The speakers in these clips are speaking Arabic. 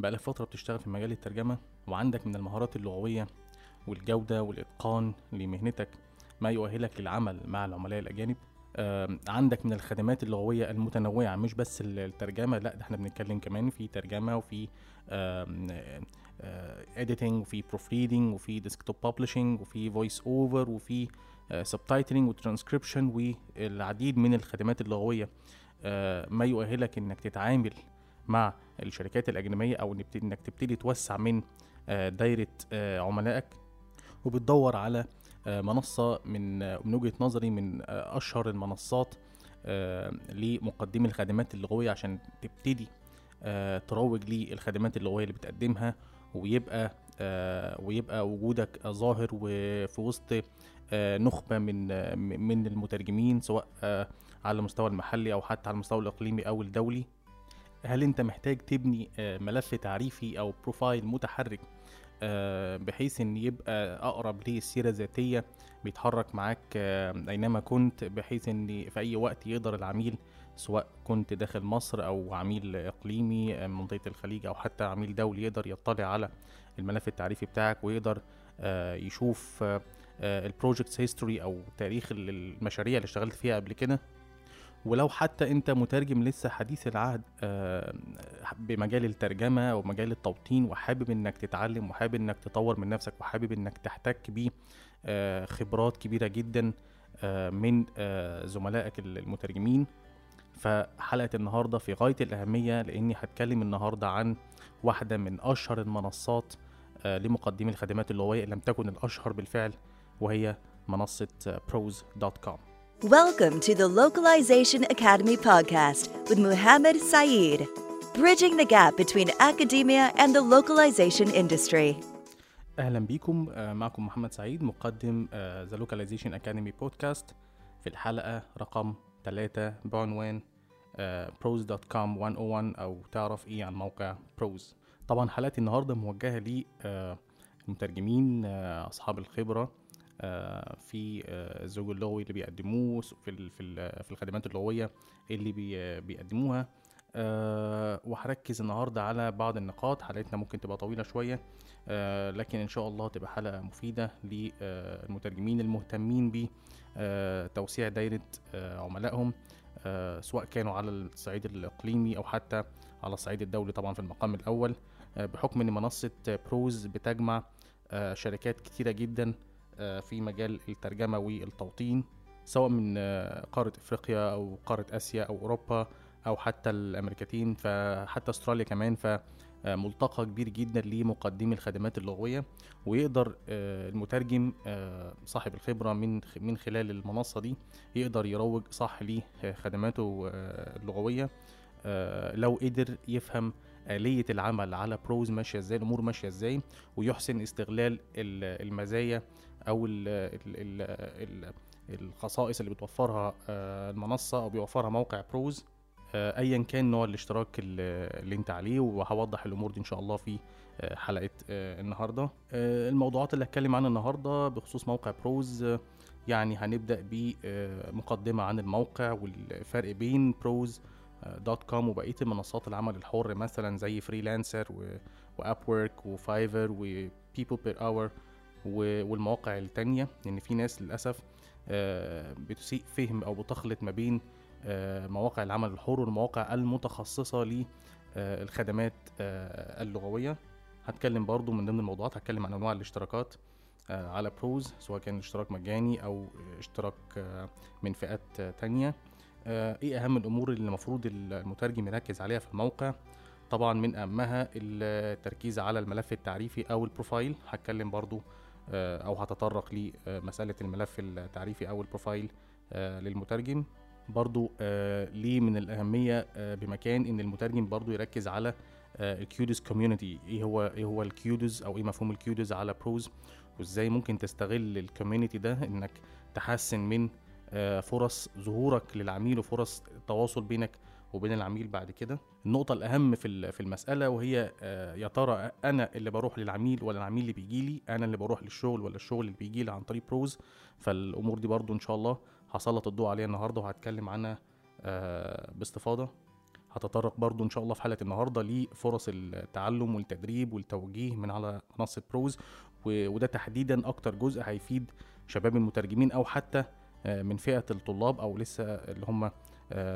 بقالك فترة بتشتغل في مجال الترجمة وعندك من المهارات اللغوية والجودة والإتقان لمهنتك ما يؤهلك للعمل مع العملاء الأجانب. عندك من الخدمات اللغوية المتنوعة مش بس ال- الترجمة لا ده إحنا بنتكلم كمان في ترجمة وفي editing وفي بروف ريدنج وفي ديسكتوب ببلشنج وفي فويس اوفر وفي سبتايتلينج وترانسكريبشن والعديد من الخدمات اللغوية. آه، ما يؤهلك إنك تتعامل مع الشركات إن بت- إنك تبتدي توسع من آه، دايرة آه، عملائك وبتدور على آه، منصة من من وجهة نظري من أشهر المنصات لمقدمي الخدمات اللغوية عشان تبتدي تروج للخدمات اللغوية اللي بتقدمها ويبقى ويبقى وجودك ظاهر وفي وسط نخبة من من المترجمين سواء على المستوى المحلي أو حتى على المستوى الإقليمي أو الدولي. هل انت محتاج تبني آه، ملف تعريفي أو بروفايل متحرك آه، بحيث ان يبقى اقرب للسيره الذاتيه بيتحرك معاك آه، اينما كنت بحيث ان في اي وقت يقدر العميل سواء كنت داخل مصر أو عميل اقليمي من منطقة الخليج أو حتى عميل دولي يقدر يطلع على الملف التعريفي بتاعك ويقدر يشوف ال projects history أو تاريخ ال- المشاريع اللي اشتغلت فيها قبل كده؟ ولو حتى انت مترجم لسه حديث العهد آه، بمجال الترجمة أو مجال التوطين وحابب انك تتعلم وحابب انك تطور من نفسك وحابب انك تحتك ب آه، خبرات كبيرة جدا آه، من زملائك المترجمين. فحلقة النهارده في غاية الأهمية لأني هتكلم النهارده عن واحدة من أشهر المنصات لمقدمي الخدمات اللغوية ان لم تكن الأشهر بالفعل وهي منصة ProZ.com Welcome to the Localization Academy podcast with Muhammad Saeed, bridging the gap between academia and the localization industry. أهلا بيكم آه، معكم محمد سعيد مقدم The Localization Academy podcast في الحلقة رقم 3 بعنوان pros.com 101 أو تعرف إيه عن موقع بروز طبعا حلقتي النهارده موجهة للمترجمين أصحاب الخبرة آه، في آه، الزوج اللغوي اللي بيقدموه في في ال- في الخدمات اللغوية اللي بي- بيقدموها. آه، وهركز النهارده على بعض النقاط حلقتنا ممكن تبقى طويلة شوية آه، لكن إن شاء الله تبقى حلقة مفيدة للمترجمين المهتمين بتوسيع دايرة آه، عملائهم آه، سواء كانوا على الصعيد الإقليمي أو حتى على الصعيد الدولي طبعا في المقام الأول. آه، بحكم إن منصة بروز بتجمع آه، شركات كتيرة جدا آه، في مجال الترجمة والتوطين سواء من آه، قارة إفريقيا أو قارة آسيا أو أوروبا أو حتى الأمريكتين فحتى أستراليا كمان ف آه، ملتقى كبير جدا لمقدمي الخدمات اللغوية ويقدر آه، المترجم آه، صاحب الخبرة من من خلال المنصة دي يقدر يروج صح لخدماته آه، اللغوية آه، لو قدر يفهم آلية العمل على بروز ماشية إزاي الأمور ماشية إزاي ويحسن استغلال ال- المزايا أو ال ال ال ال الخصائص اللي بتوفرها آه، المنصة أو بيوفرها موقع بروز آه، ايا كان نوع الاشتراك اللي أنت عليه وهوضح الأمور دي إن شاء الله في آه، حلقة النهارده. الموضوعات اللي هتكلم عنها النهارده بخصوص موقع ProZ يعني هنبدأ بمقدمه عن الموقع والفرق بين ProZ.com وبقية المنصات العمل الحر مثلا زي Freelancer و Upwork و Fiverr و PeoplePerHour والمواقع التانية لأن في ناس للأسف آه، بتسيء فهم أو بتخلط ما بين آه، مواقع العمل الحر والمواقع المتخصصة للخدمات اللغوية. هتكلم برضو من ضمن الموضوعات هتكلم عن أنواع الاشتراكات آه، على ProZ سواء كان اشتراك مجاني أو اشتراك آه، من فئات آه، تانية. آه، إيه أهم الأمور اللي المفروض المترجم يركز عليها في الموقع؟ طبعا من أهمها التركيز على الملف التعريفي أو ال profile. هتكلم برضو آه، أو هتطرق لمسألة الملف التعريفي أو ال profile آه، للمترجم. برضو آه ليه من الأهمية آه بمكان إن المترجم برضو يركز على آه ال KudoZ community إيه هو إيه هو ال KudoZ أو إيه مفهوم ال KudoZ على ProZ وإزاي ممكن تستغل ال community ده إنك تحسن من آه فرص ظهورك للعميل وفرص التواصل بينك وبين العميل بعد كده. النقطة الأهم في في المسألة وهي آه، يا ترى أنا اللي بروح للعميل ولا العميل اللي بيجي لي؟ أنا اللي بروح للشغل ولا الشغل اللي بيجي لي عن طريق ProZ؟ فالأمور دي برضو إن شاء الله هسلط الضوء عليها النهارده وهتكلم عنها آه، باستفاضة. هتطرق برضو إن شاء الله في حلقة النهارده لفرص التعلم والتدريب والتوجيه من على منصة بروز وده تحديدا أكتر جزء هيفيد شباب المترجمين أو حتى آه، من فئة الطلاب أو لسه اللي هم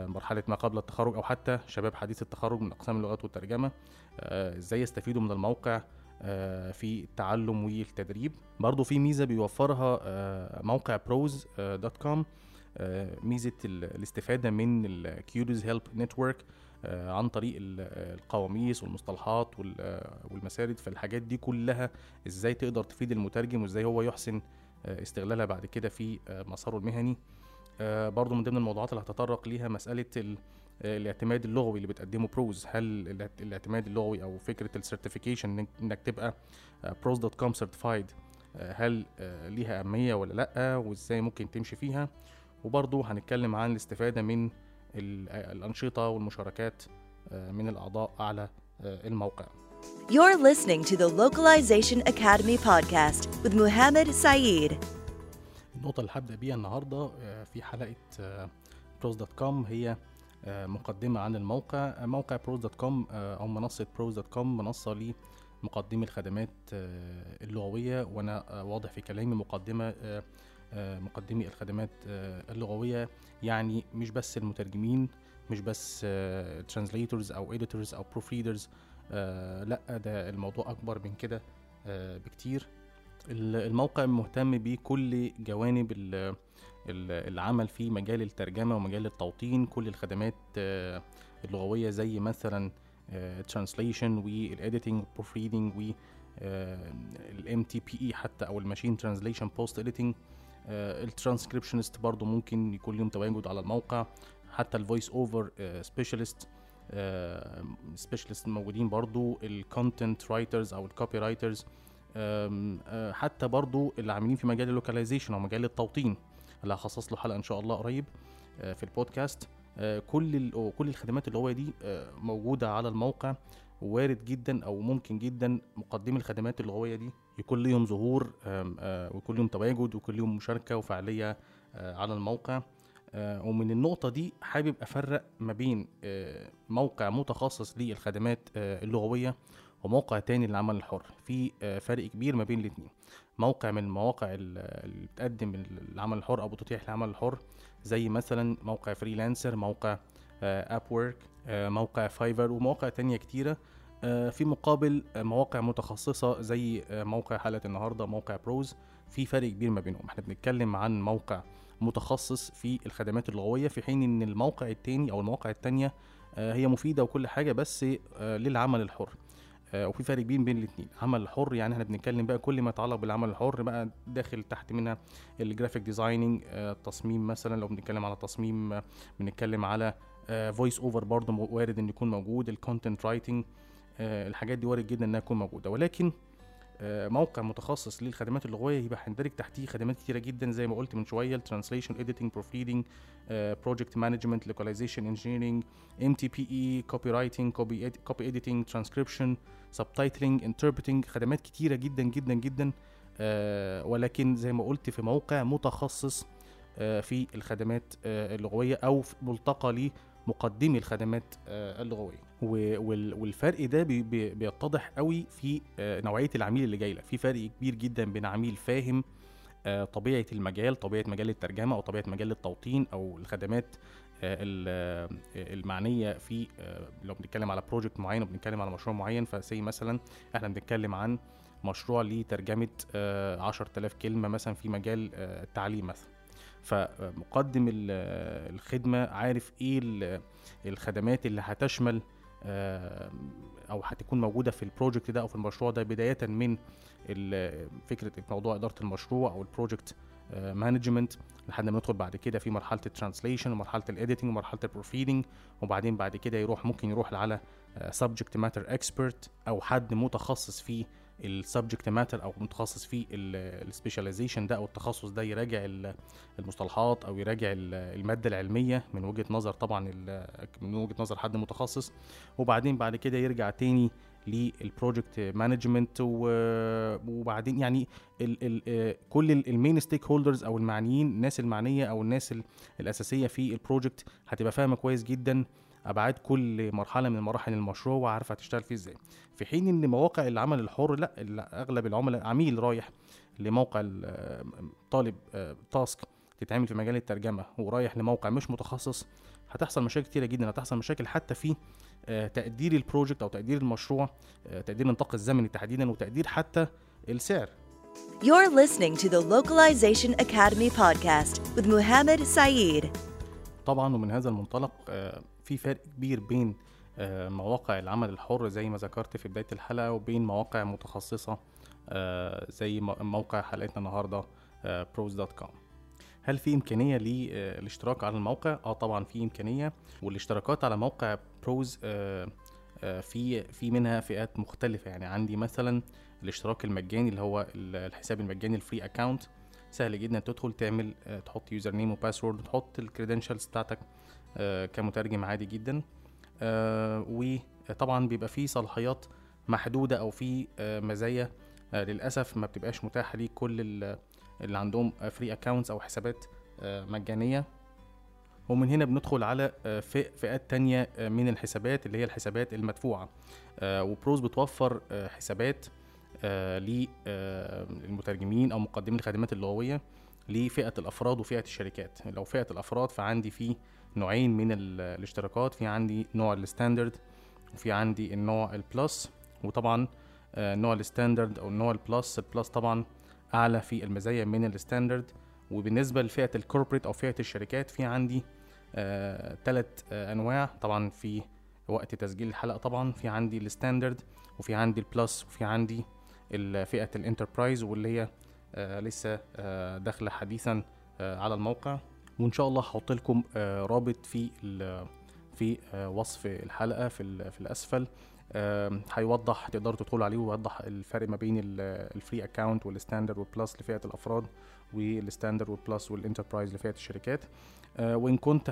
مرحلة ما قبل التخرج أو حتى شباب حديث التخرج من أقسام اللغات والترجمة آه، إزاي يستفيدوا من الموقع آه، في التعلم والتدريب. برضو في ميزة بيوفرها آه، موقع ProZ.com ميزة ال- الاستفادة من ال KudoZ help network عن طريق ال- القواميس والمصطلحات وال- آه، والمسارد فالحاجات دي كلها إزاي تقدر تفيد المترجم وإزاي هو يحسن آه، استغلالها بعد كده في آه، مساره المهني. آه، برضو من ضمن الموضوعات اللي هتطرق ليها مسألة ال- آه، الاعتماد اللغوي اللي بتقدمه ProZ. هل الاعت- الاعتماد اللغوي أو فكرة ال certification إنك تبقى ProZ.com certified هل آه، ليها أهمية ولا لأ؟ وإزاي ممكن تمشي فيها؟ وبرضو هنتكلم عن الاستفادة من ال- آه، الأنشطة والمشاركات آه، من الأعضاء على آه، الموقع. You're listening to the Localization Academy podcast with Muhammad Saeed. النقطة اللي هبدأ بيها النهاردة آه، في حلقة ProZ.com هي آه، مقدمة عن الموقع آه، موقع ProZ.com أو منصة ProZ.com منصة لمقدمي الخدمات اللغوية. وأنا واضح في كلامي مقدمة مقدمي الخدمات اللغوية. يعني مش بس المترجمين مش بس ترانسليتورز أو editors أو proofreaders لأ ده الموضوع أكبر من كده بكتير. الموقع مهتم بكل جوانب ال- ال- العمل في مجال الترجمة ومجال التوطين كل الخدمات آه، اللغوية زي مثلا translation وال editing وال proofreading وال MTPE حتى أو الماشين ترانسليشن بوست اديتنج الترانسكريبشنست برضو ممكن يكون لهم تواجد على الموقع حتى ال voice over specialist specialist موجودين برضو ال content writers أو ال copywriters آه، حتى برضو اللي عاملين في مجال ال localization أو مجال التوطين اللي هخصص له حلقة إن شاء الله قريب آه، في البودكاست آه، كل كل الخدمات اللغويه دي آه، موجودة على الموقع وارد جدا أو ممكن جدا مقدمي الخدمات اللغويه دي يكون ليهم ظهور ويكون ليهم تواجد ويكون ليهم مشاركة وفعالية على الموقع ومن النقطة دي حابب أفرق ما بين موقع متخصص للخدمات اللغوية وموقع تاني للعمل الحر. في آه، فرق كبير ما بين الاتنين. موقع من المواقع ال- اللي بتقدم العمل الحر أو بتتيح العمل الحر زي مثلا موقع Freelancer موقع Upwork موقع Fiverr ومواقع تانية كتيرة. آه، في مقابل آه، مواقع متخصصة زي آه، موقع حلقة النهاردة موقع ProZ في فرق كبير ما بينهم. إحنا بنتكلم عن موقع متخصص في الخدمات اللغوية في حين إن الموقع التاني أو المواقع التانية آه، هي مفيدة وكل حاجة بس آه، للعمل الحر. آه، وفي فرق كبير بين الاثنين عمل الحر يعني إحنا بنتكلم بقى كل ما يتعلق بالعمل الحر بقى داخل تحت منها ال graphic designing التصميم مثلا لو بنتكلم على تصميم آه، بنتكلم على voice over برضه وارد إن يكون موجود ال content writing الحاجات دي وارد جدا إنها تكون موجودة. ولكن آه، موقع متخصص للخدمات اللغوية يبقى هيندرج تحتيه خدمات كتيرة جدا زي ما قلت من شوية ال translation editing proofreading project management localization engineering ام تي بي اي كوبي رايتنج كوبي اديتنج ترانسكريبشن سبتايتلنج انتربريتنج خدمات كتيرة جدا جدا جدا. آه، ولكن زي ما قلت في موقع متخصص آه، في الخدمات آه، اللغوية أو ملتقى لمقدمي الخدمات آه، اللغوية. والفرق ده بي- بي- بيتضح قوي في آه، نوعية العميل اللي جاي لك في فرق كبير جدا بين عميل فاهم آه، طبيعة المجال طبيعة مجال الترجمة أو طبيعة مجال التوطين أو الخدمات آه، ال- المعنية في لو بنتكلم على project معين وبنتكلم على مشروع معين. ف say مثلا إحنا بنتكلم عن مشروع لترجمة آه، 10000 كلمة مثلا في مجال التعليم مثلا. فمقدم ال- الخدمة عارف إيه ال- الخدمات اللي هتشمل أو هتكون موجودة في ال project ده أو في المشروع ده بداية من فكرة موضوع إدارة المشروع أو ال project management لحد ما ندخل بعد كده في مرحلة ال translation ومرحلة ال editing ومرحلة ال proofreading وبعدين بعد كده يروح ممكن يروح على subject matter expert أو حد متخصص في ال subject matter أو متخصص في ال specialization ده أو التخصص ده يراجع ال- المصطلحات أو يراجع ال- المادة العلمية من وجهة نظر طبعا من وجهة نظر حد متخصص. وبعدين بعد كده يرجع تاني لل project management وبعدين يعني ال ال آه، كل ال main stakeholders أو المعنيين الناس المعنية أو الناس ال- الأساسية في ال project هتبقى فاهمة كويس جدا. أبعاد كل مرحلة من مراحل المشروع وعارفة هتشتغل فيه إزاي في حين إن مواقع العمل الحر لأ أغلب العملاء عميل رايح لموقع ال- طالب آه، task تتعمل في مجال الترجمة ورايح لموقع مش متخصص هتحصل مشاكل كتيرة جدا هتحصل مشاكل حتى في آه، تقدير ال project أو تقدير المشروع آه، تقدير النطاق الزمني تحديدا وتقدير حتى السعر You're listening to the Localization Academy podcast with Muhammad Saeed. طبعا ومن هذا المنطلق آه، في فرق كبير بين آه، مواقع العمل الحر زي ما ذكرت في بداية الحلقة وبين مواقع متخصصة آه، زي موقع حلقتنا النهاردة بروز دوت كوم هل في إمكانية للاشتراك على الموقع؟ آه طبعا في إمكانية والاشتراكات على موقع ProZ آه، آه، في في منها فئات مختلفة. يعني عندي مثلا الاشتراك المجاني اللي هو ال- الحساب المجاني ال free account سهل جدا تدخل تعمل آه، تحط username و password وتحط ال credentials بتاعتك. آه، كمترجم عادي جدا. آه، وطبعا بيبقى فيه صلاحيات محدودة أو في آه، مزايا آه، للأسف ما بتبقاش متاحة لكل ال- اللي عندهم free accounts أو حسابات آه، مجانية. ومن هنا بندخل على آه، فئ- فئات تانية آه، من الحسابات اللي هي الحسابات المدفوعة. آه، و ProZ بتوفر آه، حسابات للمترجمين أو مقدمين الخدمات اللغوية لفئة الأفراد وفئة الشركات. لو فئة الأفراد فعندي في نوعين من ال- الاشتراكات. في عندي نوع ال standard وفي عندي النوع ال plus. وطبعا آه، نوع ال standard أو النوع ال plus ال plus طبعا أعلى في المزايا من ال standard. وبالنسبة لفئة ال corporate أو فئة الشركات في عندي ثلاث أنواع. طبعا في وقت تسجيل الحلقة طبعا في عندي ال standard وفي عندي ال plus وفي عندي فئة ال enterprise واللي هي آه، لسه آه، داخلة حديثا آه، على الموقع. وإن شاء الله هحط لكم آه، رابط في في آه، وصف الحلقة في في الأسفل. آم، هيوضح تقدروا تدخلوا عليه ويوضح الفرق ما بين ال free account وال standard وال plus لفئة الأفراد وال standard وال plus وال enterprise لفئة الشركات. آه، وإن كنت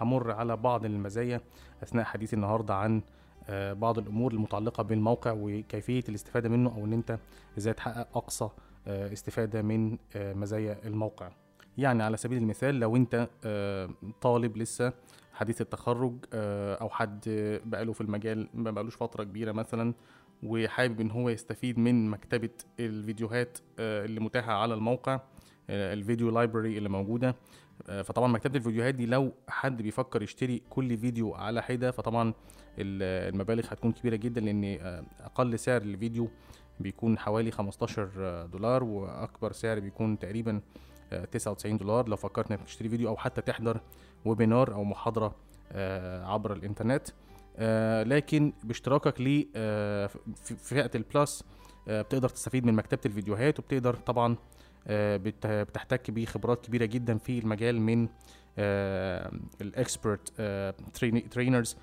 همر على بعض المزايا أثناء حديثي النهارده عن آه، بعض الأمور المتعلقة بالموقع وكيفية الاستفادة منه أو إن أنت إزاي تحقق أقصى آه، استفادة من آه، مزايا الموقع. يعني على سبيل المثال لو انت آه، طالب لسه حديث التخرج آه، أو حد بقاله في المجال ما بقالوش فترة كبيرة مثلا وحابب إن هو يستفيد من مكتبة الفيديوهات آه، اللي متاحة على الموقع الفيديو لايبرري اللي موجودة فطبعا مكتبة الفيديوهات دي لو حد بيفكر يشتري كل فيديو على حدة فطبعا ال- المبالغ هتكون كبيرة جدا لأن أقل سعر للفيديو بيكون حوالي 15 دولار وأكبر سعر بيكون تقريبا 99 دولار لو فكرت انك تشتري فيديو أو حتى تحضر webinar أو محاضرة آه، عبر الانترنت. آه، لكن باشتراكك ل آه، في فئة ال plus آه، بتقدر تستفيد من مكتبة الفيديوهات وبتقدر طبعا آه، بت- بتحتك بخبرات كبيرة جدا في المجال من ال expert trainers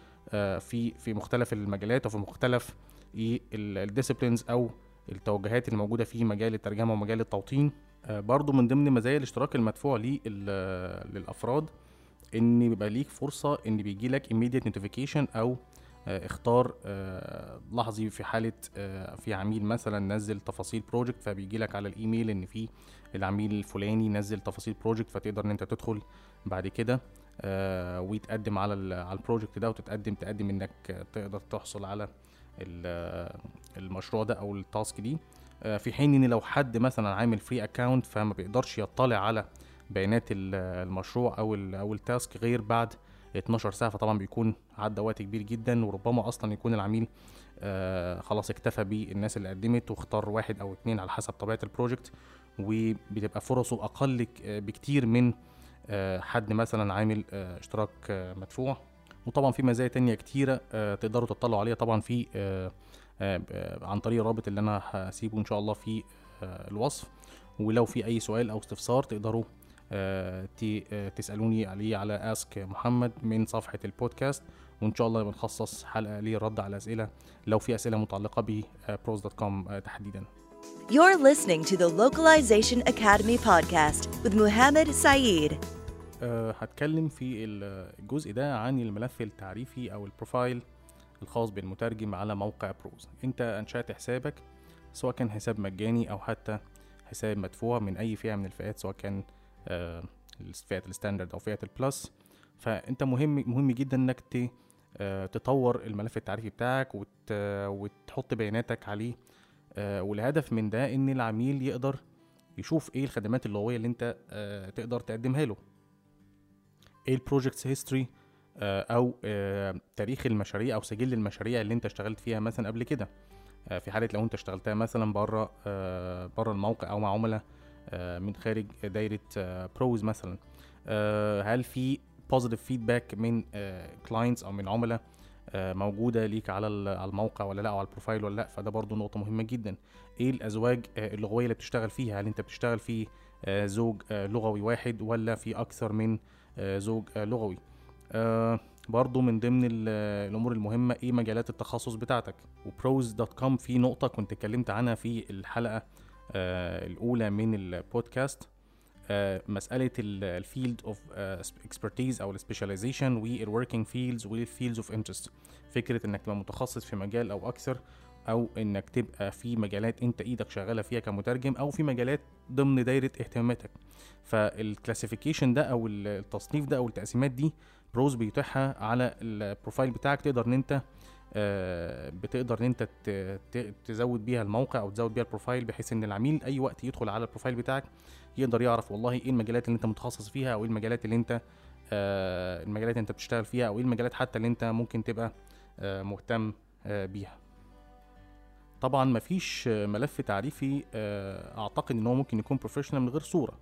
في في مختلف المجالات وفي مختلف ال disciplines أو التوجهات اللي موجوده في مجال الترجمة ومجال التوطين. آه، برضو من ضمن مزايا الاشتراك المدفوع لل- للأفراد إن بيبقى ليك فرصة إن بيجي لك immediate notification أو آه، إخطار آه، لحظي في حالة آه، في عميل مثلا نزل تفاصيل project فبيجي لك على الإيميل إن في العميل الفلاني نزل تفاصيل project فتقدر إن أنت تدخل بعد كده آه، ويتقدم على على ال project ده وتتقدم تقدم إنك آه، تقدر تحصل على ال- آه، المشروع ده أو ال task دي. آه، في حين إن لو حد مثلا عامل free account فما بيقدرش يطلع على بيانات ال- المشروع أو أو ال task غير بعد 12 ساعة فطبعا بيكون عدى وقت كبير جدا وربما أصلا يكون العميل آه خلاص اكتفى بالناس اللي قدمت واختار واحد أو اتنين على حسب طبيعة ال project وبتبقى فرصه أقل آه، بكتير من آه حد مثلا عامل آه اشتراك آه مدفوع. وطبعا في مزايا تانية كتيرة آه تقدروا تطلعوا عليها. طبعا في آه آه آه، عن طريق الرابط اللي أنا هسيبه إن شاء الله في آه الوصف. ولو في أي سؤال أو استفسار تقدروا آه، آه، تسألوني عليه على اسك محمد من صفحة البودكاست. وإن شاء الله بنخصص حلقة للرد على أسئلة. لو في أسئلة متعلقة ببروز دوت كوم تحديدا. You're listening to the Localization Academy podcast with Muhammad Saeed. آه، هتكلم في ال- الجزء ده عن الملف التعريفي أو البروفايل الخاص بالمترجم على موقع ProZ. انت انشأت حسابك سواء كان حساب مجاني أو حتى حساب مدفوع من أي فئة من الفئات سواء كان آه، فئة standard أو فئة ال plus. فأنت مهم مهم جدا إنك آه، تطور الملف التعريفي بتاعك وت... وتحط بياناتك عليه. آه، والهدف من ده إن العميل يقدر يشوف إيه الخدمات اللغوية اللي أنت تقدر تقدمها له. إيه ال projects history أو آه، تاريخ المشاريع أو سجل المشاريع اللي أنت اشتغلت فيها مثلا قبل كده. آه، في حالة لو أنت اشتغلتها مثلا بره بره الموقع أو مع عملاء آه، من خارج دايرة ProZ مثلا. آه، هل في positive feedback من clients أو من عملاء آه، موجودة ليك على ال- على الموقع ولا لأ أو على البروفايل ولا لأ؟ فده برضو نقطة مهمة جدا. إيه الأزواج آه، اللغوية اللي بتشتغل فيها؟ هل أنت بتشتغل في آه، زوج آه، لغوي واحد ولا في أكثر من آه، زوج آه، لغوي؟ آه، برضو من ضمن ال- الأمور المهمة إيه مجالات التخصص بتاعتك. و ProZ dot com في نقطة كنت اتكلمت عنها في الحلقة آه، الأولى من البودكاست. آه، مسألة ال field of expertise أو ال specialization وال working fields وال fields of interest فكرة إنك تبقى متخصص في مجال أو أكثر أو إنك تبقى في مجالات أنت إيدك شغالة فيها كمترجم أو في مجالات ضمن دايرة اهتماماتك. فال classification ده أو التصنيف ده أو التقسيمات دي ProZ بيتيحها على البروفايل بتاعك تقدر إن أنت آه، بتقدر إن أنت تزود بيها الموقع أو تزود بيها البروفايل بحيث إن العميل أي وقت يدخل على البروفايل بتاعك يقدر يعرف والله إيه المجالات اللي أنت متخصص فيها أو إيه المجالات اللي أنت آه، المجالات اللي أنت بتشتغل فيها أو إيه المجالات حتى اللي أنت ممكن تبقى آه، مهتم بيها. طبعا مفيش ملف تعريفي أعتقد إن هو ممكن يكون professional من غير صورة.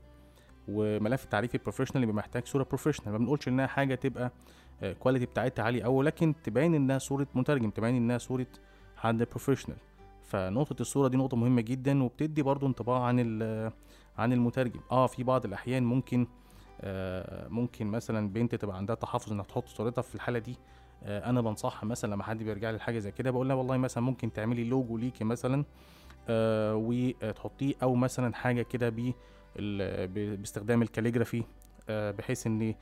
وملف تعريفي professional يبقى محتاج صورة professional ما بنقولش إنها حاجة تبقى quality بتاعتها عالية قوي لكن تبين إنها صورة مترجم تبين إنها صورة حد professional فنقطة الصورة دي نقطة مهمة جدا وبتدي برضو انطباع عن عن المترجم. آه في بعض الأحيان ممكن آه ممكن مثلا بنت تبقى عندها تحفظ إنها تحط صورتها في الحالة دي. آه أنا بنصحها مثلا لما حد بيرجع لي لحاجه زي كده بقول لها والله مثلا ممكن تعملي لوجو ليكي مثلا آه وتحطيه أو مثلا حاجة كده باستخدام الكاليجرافي آه بحيث إن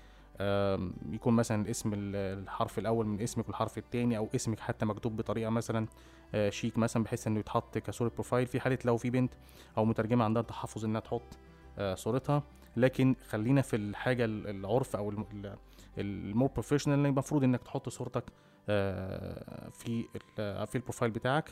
يكون مثلا ال- الحرف الأول من اسمك والحرف الثاني أو اسمك حتى مكتوب بطريقة مثلا آه، شيك مثلا بحيث إنه يتحط كصورة بروفايل في حالة لو في بنت أو مترجمة عندها تحفظ إنها تحط آه، صورتها. لكن خلينا في الحاجة ال- العرف أو الم- ال- ال more professional المفروض إنك تحط صورتك في في البروفايل بتاعك.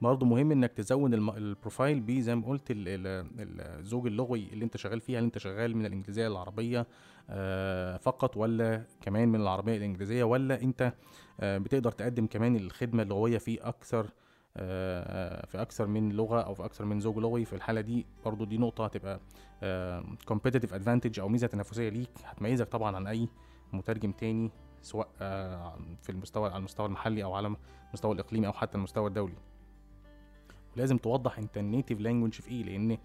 برضه مهم إنك تزود البروفايل ب زي ما قلت ال- ال- الزوج اللغوي اللي أنت شغال فيها هل أنت شغال من الإنجليزية للعربية آه، فقط ولا كمان من العربية للإنجليزية ولا أنت آه، بتقدر تقدم كمان الخدمة اللغوية في أكثر آه، في أكثر من لغة أو في أكثر من زوج لغوي؟ في الحالة دي برضو دي نقطة هتبقى competitive advantage أو ميزة تنافسية ليك هتميزك طبعا عن أي مترجم تاني سواء في المستوى على المستوى المحلي أو على المستوى الإقليمي أو حتى المستوى الدولي. ولازم توضح انت ال native language في إيه لأن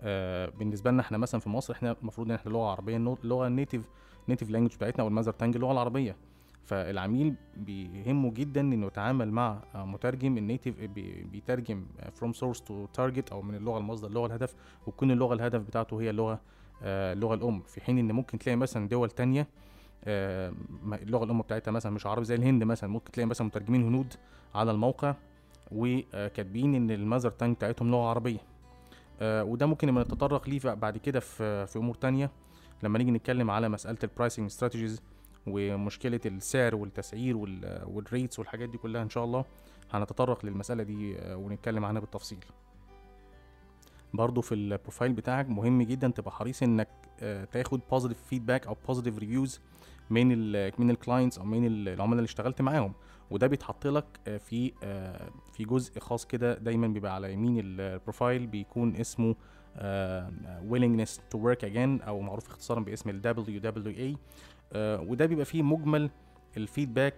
آه بالنسبة لنا إحنا مثلا في مصر إحنا المفروض ان إحنا لغة عربية اللغة ال native native language بتاعتنا أو ال mother tongue اللغة العربية. فالعميل بيهمه جدا إنه يتعامل مع آه، مترجم ال native بي- بيترجم from source to target أو من اللغة المصدر اللغة الهدف وتكون اللغة الهدف بتاعته هي اللغة آه، اللغة الأم. في حين إن ممكن تلاقي مثلا دول تانية آه، اللغة الأم بتاعتها مثلا مش عربي زي الهند مثلا ممكن تلاقي مثلا مترجمين هنود على الموقع وكاتبين إن ال mother tongue بتاعتهم لغة عربية. آه، وده ممكن نبقى نتطرق ليه بعد كده في في أمور تانية. لما نيجي نتكلم على مسألة ال pricing strategies ومشكلة السعر والتسعير وال- وال rates والحاجات دي كلها إن شاء الله هنتطرق للمسألة دي آه، ونتكلم عنها بالتفصيل. برضو في البروفايل بتاعك مهم جدا تبقى حريص إنك آه، تاخد positive feedback أو positive reviews من ال من ال clients أو من ال- العملاء اللي اشتغلت معاهم. وده بيتحط لك آه، في آه، في جزء خاص كده دايما بيبقى على يمين ال- البروفايل بيكون اسمه آه، willingness to work again أو معروف اختصارا باسم ال WWA وده بيبقى فيه مجمل ال feedback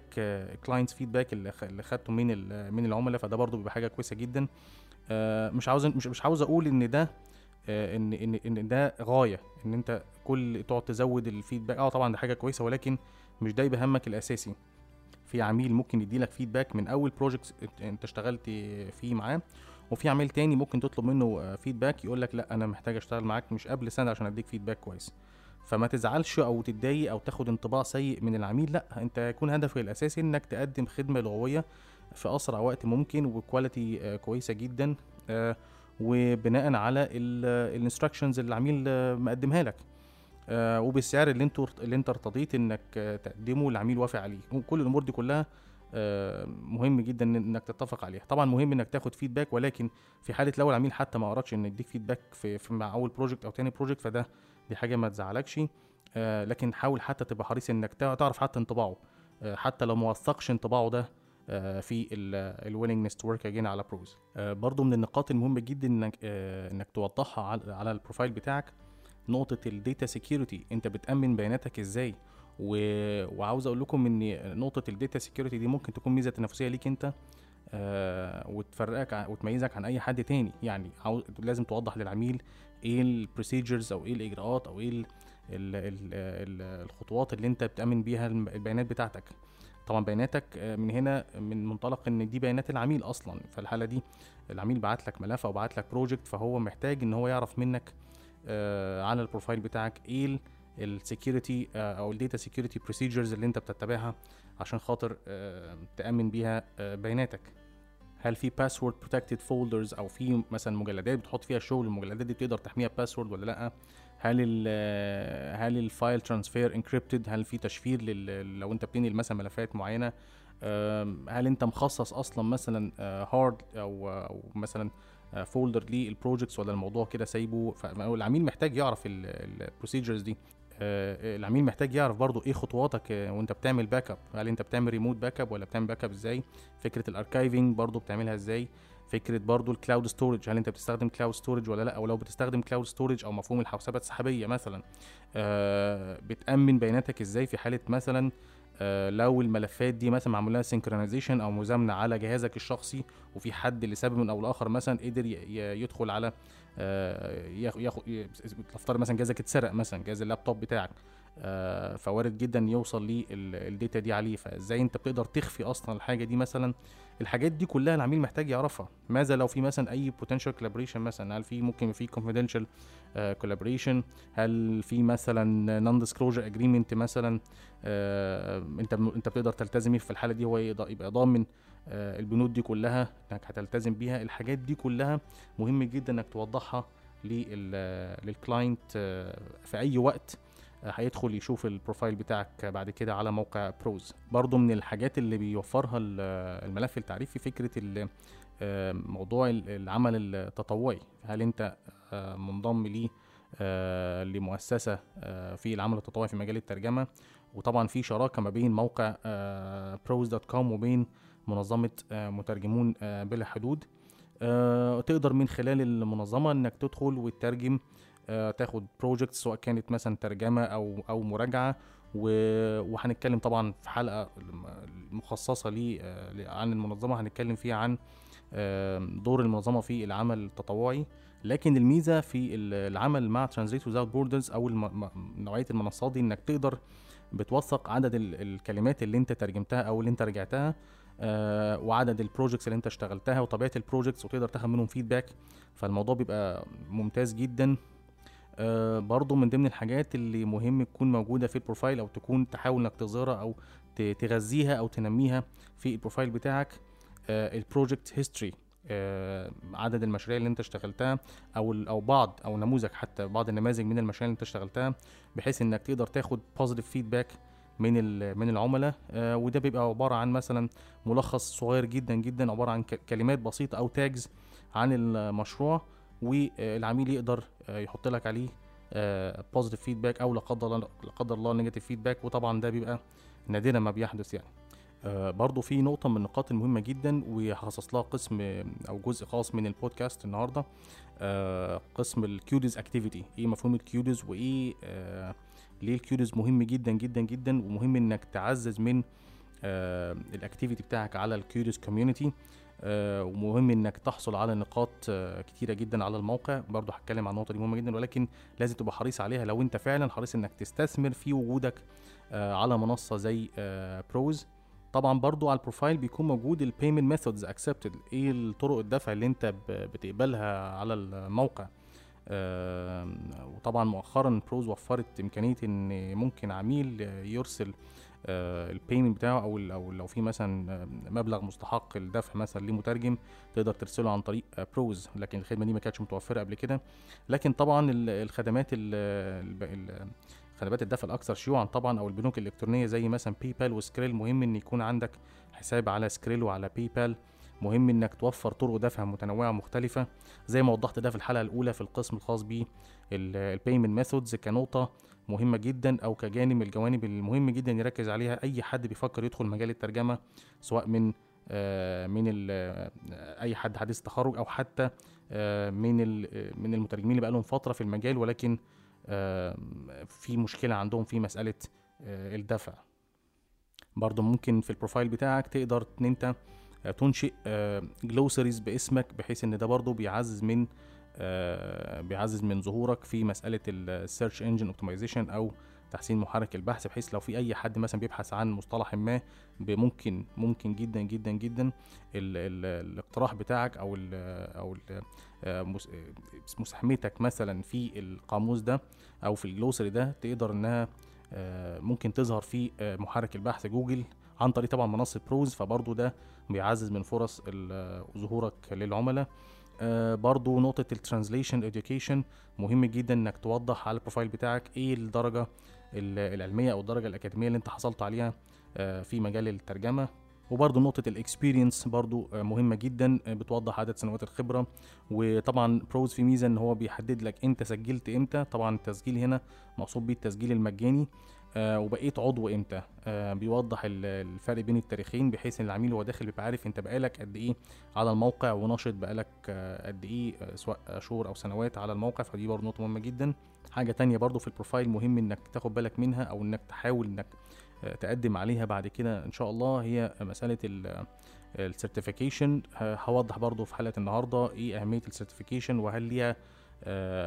clients feedback اللي خدته من من العملاء فده برضو بيبقى حاجة كويسة جدا. مش عاوز مش مش عاوز أقول إن ده إن إن إن ده غاية إن أنت كل تقعد تزود ال feedback. آه طبعا ده حاجة كويسة ولكن مش ده يبقى همك الأساسي. في عميل ممكن يديلك feedback من أول project انت اشتغلت فيه معاه وفي عميل تاني ممكن تطلب منه feedback يقول لك لا أنا محتاج أشتغل معاك مش قبل سنة عشان أديك feedback كويس. فما تزعلش أو تتضايق أو تاخد انطباع سيء من العميل لا أنت يكون هدفك الأساسي إنك تقدم خدمة لغوية في أسرع وقت ممكن وب quality آه، كويسة جدا آه، وبناء على ال instructions اللي العميل آه، مقدمها لك. وبالسعر اللي انت اللي انت ارتضيت انك آه تقدمه العميل وافق عليه. وكل الأمور دي كلها آه مهم جدا إنك تتفق عليها. طبعا مهم إنك تاخد feedback ولكن في حالة لو العميل حتى ما ارادش ان يديك feedback في, في مع أول project أو تاني project فده دي حاجة ما تزعلكش. آه لكن حاول حتى تبقى حريص إنك تع- تعرف حتى انطباعه. آه حتى لو ما وثقش انطباعه ده آه، في ال willingness to work again على ProZ برضو من النقاط المهمة جدا إنك آه، إنك توضحها على البروفايل بتاعك. نقطة ال data security انت بتأمن بياناتك إزاي؟ و... وعاوز أقول لكم ان نقطة ال data security دي ممكن تكون ميزة تنافسية ليك انت آه وتفرقك وتميزك عن اي حد تاني. يعني لازم توضح للعميل إيه ال procedures أو إيه الاجراءات أو إيه ال... ال... ال... ال... الخطوات اللي انت بتأمن بيها البيانات بتاعتك. طبعا بياناتك آه، من هنا من منطلق ان دي بيانات العميل أصلا. فالحالة دي العميل بعت لك ملف أو بعت لك project فهو محتاج ان هو يعرف منك على ال profile بتاعك إيه ال security أو ال data security procedures اللي انت بتتبعها عشان خاطر آه، تأمن بيها آه، بياناتك. هل في password protected folders أو في مثلا مجلدات بتحط فيها شغل المجلدات دي بتقدر تحميها password ولا لأ؟ هل ال هل ال file transfer encrypted هل في تشفير لو انت بتنقل مثلا ملفات معينة؟ هل انت مخصص أصلا مثلا hard أو أو مثلا folder لل projects ولا الموضوع كده سايبه. فالعميل محتاج يعرف ال procedures دي. آه، العميل محتاج يعرف برضو إيه خطواتك آه، وانت بتعمل back up هل انت بتعمل remote back up ولا بتعمل back up إزاي؟ فكرة ال archiving برضو بتعملها إزاي؟ فكرة برضو ال cloud storage هل انت بتستخدم cloud storage ولا لا؟ أو لو بتستخدم cloud storage أو مفهوم الحوسبة السحابية مثلا آه، بتأمن بياناتك إزاي في حالة مثلا آه، لو الملفات دي مثلا معمول لها synchronization أو مزامنة على جهازك الشخصي وفي حد لسبب أو لآخر مثلا قدر يدخل على آه، ياخ- ياخد نفترض مثلا جهازك اتسرق مثلا جهاز اللابتوب بتاعك. آه، فوارد جدا يوصل لي ال data دي عليه. فإزاي أنت بتقدر تخفي أصلا الحاجة دي مثلا؟ الحاجات دي كلها العميل محتاج يعرفها. ماذا لو في مثلا أي potential collaboration مثلا؟ هل في ممكن في confidential collaboration هل في مثلا non-disclosure agreement مثلا؟ آه، أنت أنت بتقدر تلتزم في الحالة دي هو يبقى ضامن آه، البنود دي كلها إنك هتلتزم بيها. الحاجات دي كلها مهم جدا إنك توضحها لل client في أي وقت. آه، هيدخل يشوف ال profile بتاعك بعد كده على موقع ProZ برضو من الحاجات اللي بيوفرها ال- الملف التعريفي فكرة آه، موضوع ال- العمل التطوعي. هل انت آه، منضم ليه آه، لمؤسسة في العمل التطوعي في مجال الترجمة؟ وطبعا في شراكة ما بين موقع ProZ dot com وبين منظمة مترجمون بلا حدود تقدر من خلال المنظمة انك تدخل وتترجم تاخد project سواء كانت مثلا ترجمة أو أو مراجعة و- وهنتكلم طبعا في حلقة مخصصة لي آه، عن المنظمة هنتكلم فيها عن آه، دور المنظمة في العمل التطوعي. لكن الميزة في ال- العمل مع Translators Without Borders أو نوعية المنصات دي إنك تقدر بتوثق عدد ال- الكلمات اللي أنت ترجمتها أو اللي أنت رجعتها آه، وعدد ال projects اللي أنت اشتغلتها وطبيعة ال projects وتقدر تاخد منهم feedback فالموضوع بيبقى ممتاز جدا. آه، برضو من ضمن الحاجات اللي مهم تكون موجودة في ال profile أو تكون تحاول إنك تظهرها أو تغذيها أو تنميها في ال profile بتاعك ال project history عدد المشاريع اللي أنت اشتغلتها أو أو بعض أو نموذج حتى بعض النماذج من المشاريع اللي أنت اشتغلتها بحيث إنك تقدر تاخد positive feedback من من العملاء آه، وده بيبقى عبارة عن مثلا ملخص صغير جدا جدا عبارة عن كلمات بسيطة أو tags عن المشروع والعميل يقدر آه، يحط لك عليه positive feedback أو لا قدر لا قدر الله negative feedback وطبعا ده بيبقى نادرا ما بيحدث يعني. آه، برضو في نقطة من النقاط المهمة جدا وهخصص لها قسم آه، أو جزء خاص من البودكاست النهاردة آه، قسم ال KudoZ activity إيه مفهوم ال KudoZ وإيه آه، ليه ال KudoZ مهم جدا جدا جدا. ومهم إنك تعزز من ال activity بتاعك على ال KudoZ community ومهم إنك تحصل على نقاط آه، كتيرة جدا على الموقع. برضو هتكلم عن النقطه دي مهمة جدا ولكن لازم تبقى حريص عليها. لو أنت فعلا حريص إنك تستثمر في وجودك آه، على منصة زي ProZ طبعا برضو على ال profile بيكون موجود ال payment methods accepted إيه الطرق الدفع اللي أنت بتقبلها على الموقع؟ وطبعا مؤخرا ProZ وفرت إمكانية إن ممكن عميل يرسل ال payment بتاعه أو أو لو في مثلا آه، مبلغ مستحق الدفع مثلا لمترجم تقدر ترسله عن طريق آه، ProZ لكن الخدمة دي ما كانتش متوفرة قبل كده. لكن طبعا ال- الخدمات ال- ال- ال- خدمات الدفع الأكثر شيوعا طبعا أو البنوك الإلكترونية زي مثلا PayPal و Skrill مهم إن يكون عندك حساب على Skrill وعلى PayPal مهم إنك توفر طرق دفع متنوعة مختلفة. زي ما وضحت ده في الحلقة الأولى في القسم الخاص بال payment methods كنقطة. مهمة جدا أو كجانب من الجوانب المهم جدا يركز عليها أي حد بيفكر يدخل مجال الترجمة سواء من آه، من آه، أي حد حديث تخرج أو حتى آه، من من المترجمين اللي بقالهم فترة في المجال ولكن في مشكلة عندهم في مسألة الدفع. برضه ممكن في ال profile بتاعك تقدر إن أنت تنشئ glossaries باسمك بحيث إن ده برضه بيعزز من بيعزز من ظهورك في مسألة ال search engine optimization أو تحسين محرك البحث بحيث لو في أي حد مثلا بيبحث عن مصطلح ما ممكن ممكن جدا جدا جدا ال ال الاقتراح بتاعك أو ال أو ال مس- آه، مساهمتك مثلا في القاموس ده أو في ال glossary ده تقدر إنها آه، ممكن تظهر في آه، محرك البحث جوجل عن طريق طبعا منصة بروز فبرضو ده بيعزز من فرص ظهورك للعملاء. برضو نقطة ال translation education مهم جدا إنك توضح على البروفايل بتاعك إيه الدرجة ال- العلمية أو الدرجة الأكاديمية اللي أنت حصلت عليها آه، في مجال الترجمة. وبرضو نقطة ال experience برضو آه، مهمة جدا آه، بتوضح عدد سنوات الخبرة. وطبعا بروز في ميزة إن هو بيحدد لك أنت سجلت إمتى. طبعا التسجيل هنا مقصود بيه التسجيل المجاني. آه وبقيت عضو إمتى؟ آه بيوضح ال- الفرق بين التاريخين بحيث إن العميل وهو داخل بيبقى عارف أنت بقالك قد إيه على الموقع وناشط بقالك آه قد إيه آه سواء شهور أو سنوات على الموقع. فدي برضه نقطة مهمة جدا. حاجة تانية برضه في البروفايل مهم إنك تاخد بالك منها أو إنك تحاول إنك تقدم عليها بعد كده إن شاء الله هي مسألة ال certification هوضح برضه في حلقة النهارده إيه أهمية ال certification وهل ليها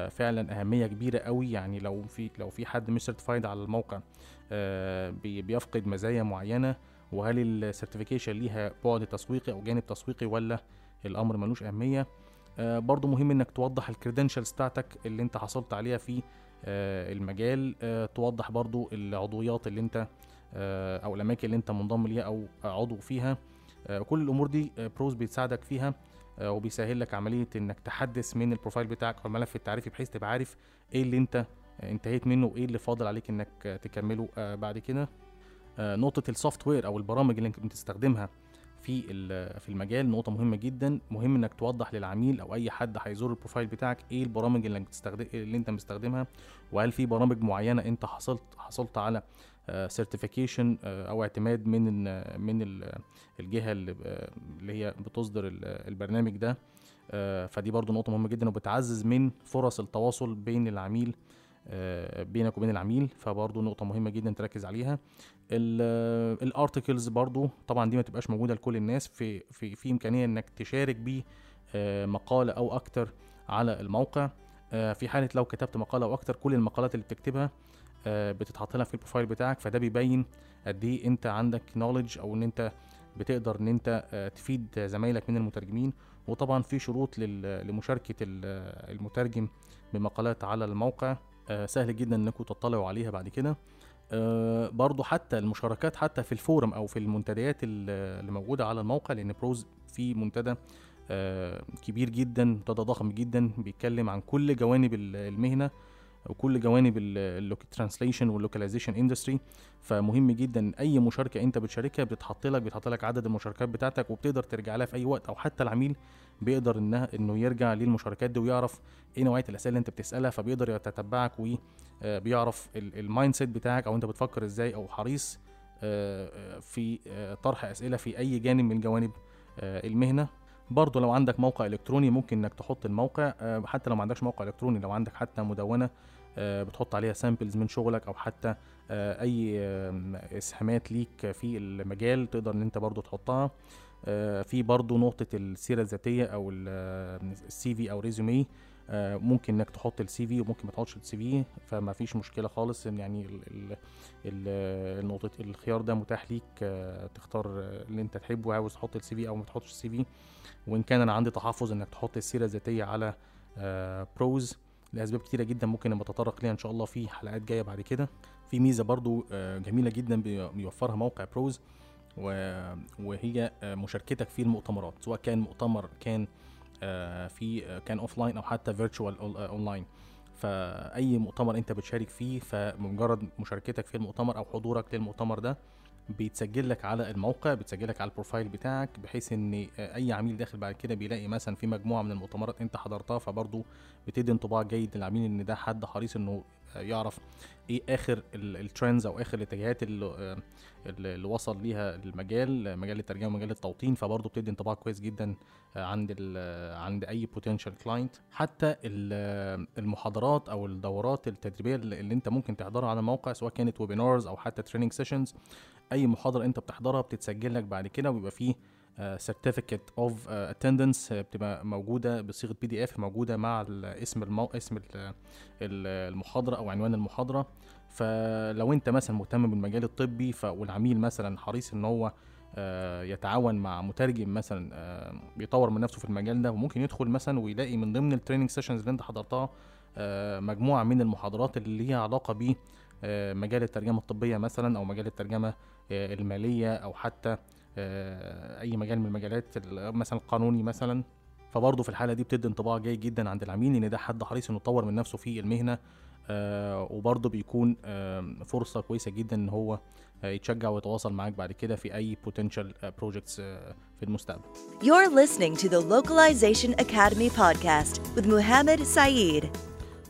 فعلا أهمية كبيرة قوي. يعني لو في لو في حد مش certified على الموقع آه، بي- بيفقد مزايا معينة وهل ال certification ليها بعد تسويقي أو جانب تسويقي ولا الأمر ملوش أهمية؟ آه، برضو مهم إنك توضح ال credentials بتاعتك اللي أنت حصلت عليها في آه، المجال. آه، توضح برضو العضويات اللي أنت آه، أو الأماكن اللي أنت منضم ليها أو عضو فيها. آه، كل الأمور دي آه، بروز بيساعدك فيها. آه، وبيسهل لك عملية إنك تحدث من البروفايل بتاعك أو الملف التعريفي بحيث تبقى عارف إيه اللي أنت آه، انتهيت منه وإيه اللي فاضل عليك إنك آه، تكمله. آه، بعد كده آه، نقطة ال software أو البرامج اللي أنت بتستخدمها في في المجال نقطة مهمة جدا. مهم إنك توضح للعميل أو أي حد هيزور البروفايل بتاعك إيه البرامج اللي أنت اللي أنت مستخدمها وهل في برامج معينة أنت حصلت حصلت على certification أو اعتماد من من ال- الجهة اللي آه، هي بتصدر ال- البرنامج ده. آه، فدي برضو نقطة مهمة جدا وبتعزز من فرص التواصل بين العميل آه، بينك وبين العميل. فبرضو نقطة مهمة جدا تركز عليها. الارتكلز برضو طبعا دي ما تبقاش موجودة لكل الناس. في في في إمكانية إنك تشارك بيه آه، مقالة أو أكتر على الموقع. آه، في حالة لو كتبت مقالة أو أكتر كل المقالات اللي بتكتبها آه، بتتحط لها في البروفايل بتاعك فده بيبين قد إيه أنت عندك knowledge أو إن أنت بتقدر إن أنت آه، تفيد زمايلك من المترجمين. وطبعا في شروط لمشاركة ال- المترجم بمقالات على الموقع. آه، سهل جدا إنكم تطلعوا عليها بعد كده. آه، برضو حتى المشاركات حتى في ال forum أو في المنتديات ال- اللي موجودة على الموقع لأن بروز في منتدى آه، كبير جدا منتدى ضخم جدا بيتكلم عن كل جوانب ال- المهنة. وكل جوانب ال translation وال localization industry فمهم جدا أي مشاركة أنت بتشاركها بتحط لك بتحط لك عدد المشاركات بتاعتك وبتقدر ترجع لها في أي وقت أو حتى العميل بيقدر إنها إنه يرجع للمشاركات دي ويعرف إيه نوعية الأسئلة اللي أنت بتسألها فبيقدر يتتبعك وبيعرف ال mindset بتاعك أو أنت بتفكر إزاي أو حريص آه، آه، في آه، طرح أسئلة في أي جانب من جوانب آه، المهنة. برضه لو عندك موقع إلكتروني ممكن إنك تحط الموقع آه، حتى لو ما عندكش موقع إلكتروني لو عندك حتى مدونة آه، بتحط عليها samples من شغلك أو حتى آه، أي إسهامات ليك في المجال تقدر إن أنت برضه تحطها. آه، في برضه نقطة السيرة الذاتية أو ال CV أو résumé ممكن إنك تحط ال CV وممكن ما تحطش ال CV فما فيش مشكلة خالص إن يعني ال ال ال النقطه الخيار ده متاح ليك آه، تختار آه، اللي أنت تحبه عاوز تحط ال CV أو ما تحطش ال CV وإن كان أنا عندي تحفظ إنك تحط السيرة الذاتية على بروز لأسباب كتيرة جدا ممكن نبقى نتطرق ليها إن شاء الله في حلقات جاية بعد كده. في ميزة برضو آه، جميلة جدا بي- بيوفرها موقع بروز وهي آه، مشاركتك في المؤتمرات سواء كان مؤتمر كان آه، في كان offline أو حتى virtual online فأي مؤتمر أنت بتشارك فيه فمجرد مشاركتك في المؤتمر أو حضورك للمؤتمر ده بيتسجل لك على الموقع بيتسجل لك على البروفايل بتاعك بحيث إن آه، أي عميل داخل بعد كده بيلاقي مثلا في مجموعة من المؤتمرات أنت حضرتها فبرضه بتدي انطباع جيد للعميل إن ده حد حريص إنه يعرف إيه آخر ال trends أو آخر الاتجاهات اللي, آه، اللي اللي وصل ليها المجال مجال الترجمة ومجال التوطين. فبرضه بتدي انطباع كويس جدا آه، عند آه، عند أي potential client حتى ال- المحاضرات أو الدورات التدريبية اللي انت ممكن تحضرها على الموقع سواء كانت webinars أو حتى training sessions أي محاضرة انت بتحضرها بتتسجل لك بعد كده وبيبقى فيه certificate of attendance بتبقى موجودة بصيغة PDF موجودة مع اسم المو... اسم ال- ال- المحاضرة أو عنوان المحاضرة. فلو أنت مثلا مهتم بالمجال الطبي ف... والعميل مثلا حريص إن هو آه، يتعاون مع مترجم مثلا آه، بيطور من نفسه في المجال ده وممكن يدخل مثلا ويلاقي من ضمن ال training sessions اللي أنت حضرتها آه، مجموعة من المحاضرات اللي ليها علاقة ب آه، مجال الترجمة الطبية مثلا أو مجال الترجمة آه، المالية أو حتى آه، أي مجال من المجالات ال- مثلا القانوني مثلا. فبرضه في الحالة دي بتدي انطباع جيد جدا عند العميل إن ده حد حريص إنه يطور من نفسه في المهنة. آه، وبرضه بيكون فرصة كويسة جدا إن هو آه، يتشجع ويتواصل معاك بعد كده في أي potential بروجكتس في المستقبل. You're listening to the Localization Academy podcast with Muhammad Saeed.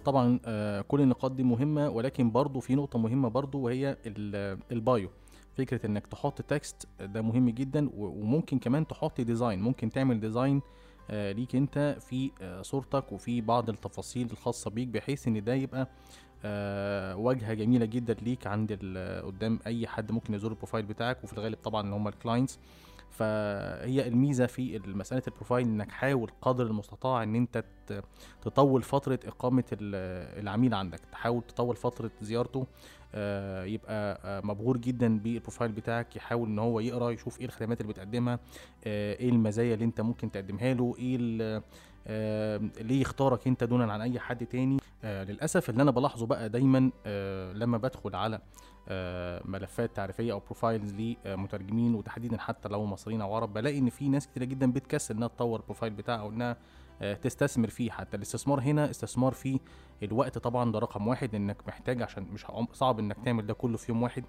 طبعا آه، كل النقاط دي مهمة ولكن برضو في نقطة مهمة برضو وهي ال- ال bio. فكرة إنك تحط text ده مهم جدا وممكن كمان تحط design ممكن تعمل design آه، ليك أنت في آه، صورتك وفي بعض التفاصيل الخاصة بيك بحيث إن ده يبقى آه، واجهة جميلة جدا ليك عند قدام أي حد ممكن يزور البروفايل بتاعك وفي الغالب طبعا اللي هم ال clients فهي الميزة في مسألة البروفايل إنك حاول قدر المستطاع إن أنت تطول فترة إقامة ال- العميل عندك تحاول تطول فترة زيارته يبقى آه، مبهور جدا بالبروفايل بتاعك يحاول إن هو يقرأ يشوف إيه الخدمات اللي بتقدمها آه، إيه المزايا اللي أنت ممكن تقدمها له إيه آه، ليه يختارك أنت دونا عن أي حد تاني. آه، للأسف اللي أنا بلاحظه بقى دايما آه، لما بدخل على آه، ملفات تعريفية أو profiles لمترجمين وتحديدا حتى لو مصريين أو عرب بلاقي إن في ناس كتيرة جدا بتكسل إنها تطور البروفايل بتاعها أو إنها آه، تستثمر فيه. حتى الاستثمار هنا استثمار في الوقت طبعا ده رقم واحد إنك محتاج عشان مش صعب إنك تعمل ده كله في يوم واحد.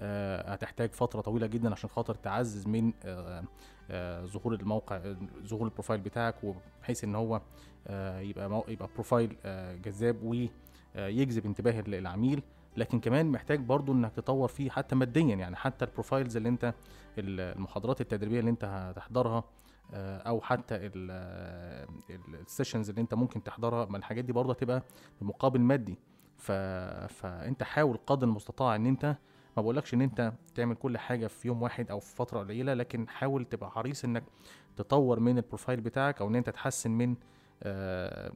آه، هتحتاج فترة طويلة جدا عشان خاطر تعزز من آه، آه، ظهور الموقع آه، ظهور البروفايل بتاعك وبحيث إن هو آه، يبقى يبقى profile آه، جذاب ويجذب انتباه ال- العميل. لكن كمان محتاج برضو إنك تطور فيه حتى ماديا. يعني حتى ال profiles اللي أنت ال- المحاضرات التدريبية اللي أنت هتحضرها آه، أو حتى ال sessions اللي أنت ممكن تحضرها ما الحاجات دي برضه هتبقى بمقابل مادي. ف... فأنت حاول قدر المستطاع إن أنت ما بقولكش إن أنت تعمل كل حاجة في يوم واحد أو في فترة قليلة لكن حاول تبقى حريص إنك تطور من البروفايل بتاعك أو إن أنت تحسن من آه،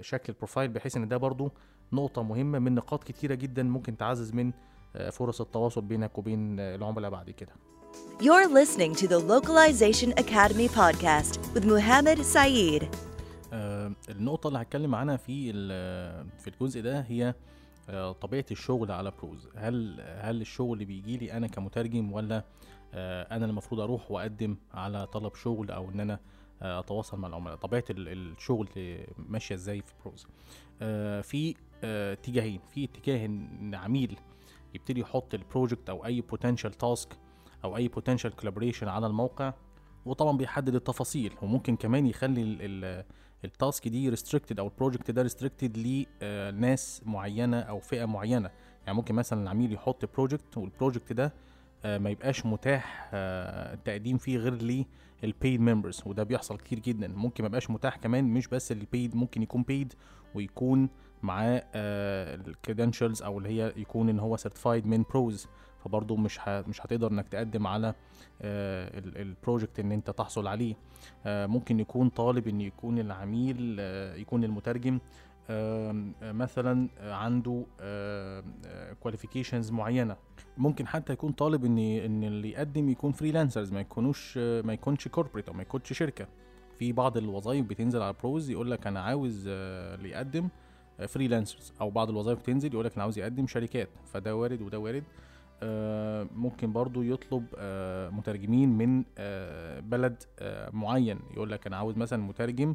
شكل البروفايل بحيث إن ده برضو نقطة مهمة من نقاط كتيرة جدا ممكن تعزز من آه، فرص التواصل بينك وبين آه، العملاء بعد كده. You're listening to the Localization Academy podcast with Muhammad Saeed. آه، النقطة اللي هتكلم عنها في في الجزء ده هي آه، طبيعة الشغل على بروز. هل هل الشغل اللي بيجي لي أنا كمترجم ولا آه، أنا المفروض أروح وأقدم على طلب شغل أو إن أنا أتواصل مع العملاء؟ طبيعة ال- الشغل ماشية إزاي في بروز؟ في اتجاهين. في اتجاه إن عميل يبتدي يحط ال project أو أي potential task أو أي potential collaboration على الموقع وطبعا بيحدد التفاصيل وممكن كمان يخلي ال- ال- task دي restricted أو ال project ده restricted لناس معينة أو فئة معينة. يعني ممكن مثلا العميل يحط project وال project ده آه، ما يبقاش متاح آه، التقديم فيه غير لل paid members وده بيحصل كتير جدا. ممكن ما يبقاش متاح كمان مش بس ال paid ممكن يكون paid ويكون معاه ال credentials أو اللي هي يكون إن هو certified من ProZ فبرضه مش. مش هتقدر إنك تقدم على ال project إن أنت تحصل عليه. آه، ممكن يكون طالب إن يكون العميل آه، يكون المترجم آه، مثلا آه، عنده qualifications معينة. ممكن حتى يكون طالب إن إن اللي يقدم يكون freelancers ما يكونوش آه، ما يكونش corporate أو ما يكونش شركة. في بعض الوظائف بتنزل على ProZ يقول لك أنا عاوز آه، اللي يقدم freelancers أو بعض الوظائف تنزل يقول لك أنا عاوز يقدم شركات. فده وارد وده وارد. آه، ممكن برضو يطلب آه، مترجمين من آه، بلد آه، معين. يقول لك أنا عاوز مثلا مترجم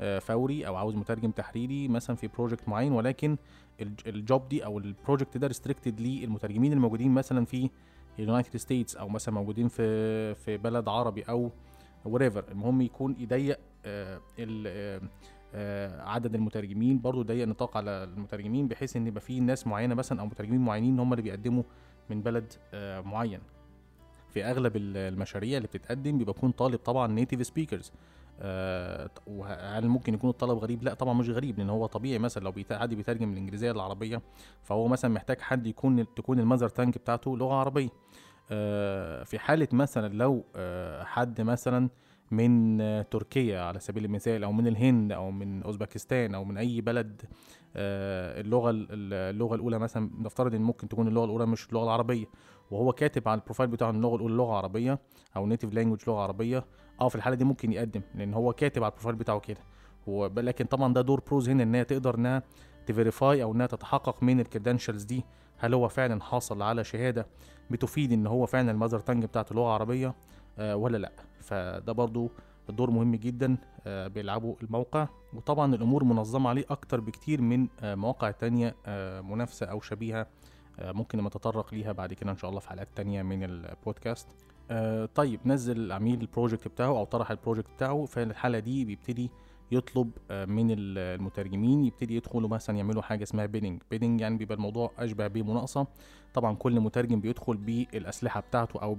آه، فوري أو عاوز مترجم تحريري مثلا في project معين ولكن ال j- ال job دي أو ال project ده restricted للمترجمين الموجودين مثلا في ال United States أو مثلا موجودين في في بلد عربي أو whatever المهم يكون يضيق آه، آه، آه، عدد المترجمين برضو يضيق نطاق على المترجمين بحيث إن يبقى في ناس معينة مثلا أو مترجمين معينين هم اللي بيقدموا من بلد آه، معين. في أغلب ال- المشاريع اللي بتتقدم بيبقى يكون طالب طبعا native speakers وهل ممكن يكون الطلب غريب؟ لا طبعا مش غريب لأن هو طبيعي مثلا لو حد بيترجم من الإنجليزية للعربية فهو مثلا محتاج حد يكون تكون ال mother tongue بتاعته لغة عربية. آه، في حالة مثلا لو آه، حد مثلا من تركيا على سبيل المثال أو من الهند أو من أوزبكستان أو من أي بلد اللغة ال- اللغة الأولى مثلا نفترض إن ممكن تكون اللغة الأولى مش اللغة العربية وهو كاتب على البروفايل بتاعه إن اللغة الأولى لغة عربية أو native language لغة عربية آه في الحالة دي ممكن يقدم لأن هو كاتب على البروفايل بتاعه كده. هو ب- لكن طبعا ده دور ProZ هنا إن هي تقدر إنها ت verify أو إنها تتحقق من ال credentials دي هل هو فعلا حاصل على شهادة بتفيد إن هو فعلا ال mother tongue بتاعته لغة عربية آه ولا لأ. فده برضو دور مهم جدا آه بيلعبه الموقع. وطبعا الأمور منظمة عليه أكتر بكتير من آه مواقع تانية آه منافسة أو شبيهة ممكن نتطرق ليها بعد كده إن شاء الله في حلقات تانية من البودكاست. طيب نزل العميل ال project بتاعه أو طرح ال project بتاعه. في الحاله دي بيبتدي يطلب من ال- المترجمين يبتدي يدخلوا مثلا يعملوا حاجة اسمها bidding bidding يعني بيبقى الموضوع أشبه بمناقصة. طبعا كل مترجم بيدخل بالأسلحة بتاعته أو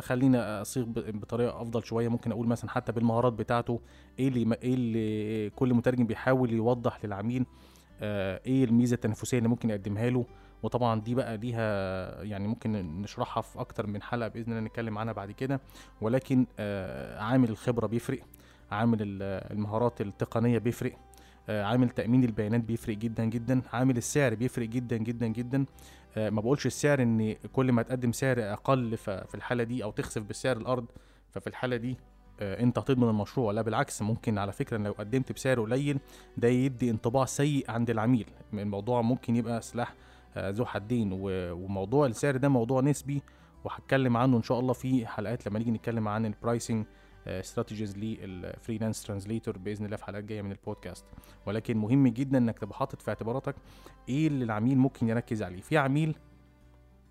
خلينا أصيغ بطريقة أفضل شوية. ممكن أقول مثلا حتى بالمهارات بتاعته إيه اللي إيه اللي كل مترجم بيحاول يوضح للعميل آه، إيه الميزة التنافسية اللي ممكن يقدمها له. وطبعا دي بقى ليها يعني ممكن نشرحها في أكتر من حلقة بإذن الله نتكلم عنها بعد كده. ولكن آه، عامل الخبرة بيفرق عامل ال- المهارات التقنية بيفرق آه، عامل تأمين البيانات بيفرق جدا جدا عامل السعر بيفرق جدا جدا جدا. آه، ما بقولش السعر إن كل ما تقدم سعر أقل ف- في الحالة دي أو تخسف بسعر الأرض ففي الحالة دي آه، أنت هتضمن المشروع. لا بالعكس ممكن على فكرة لو قدمت بسعر قليل ده يدي انطباع سيء عند العميل. الموضوع ممكن يبقى سلاح آه، ذو حدين. وموضوع السعر ده موضوع نسبي وهتكلم عنه إن شاء الله في حلقات لما نيجي نتكلم عن البرايسنج strategies لل freelance translator بإذن الله في حلقات جاية من البودكاست. ولكن مهم جدا إنك تبقى حاطط في اعتباراتك إيه اللي العميل ممكن يركز عليه. في عميل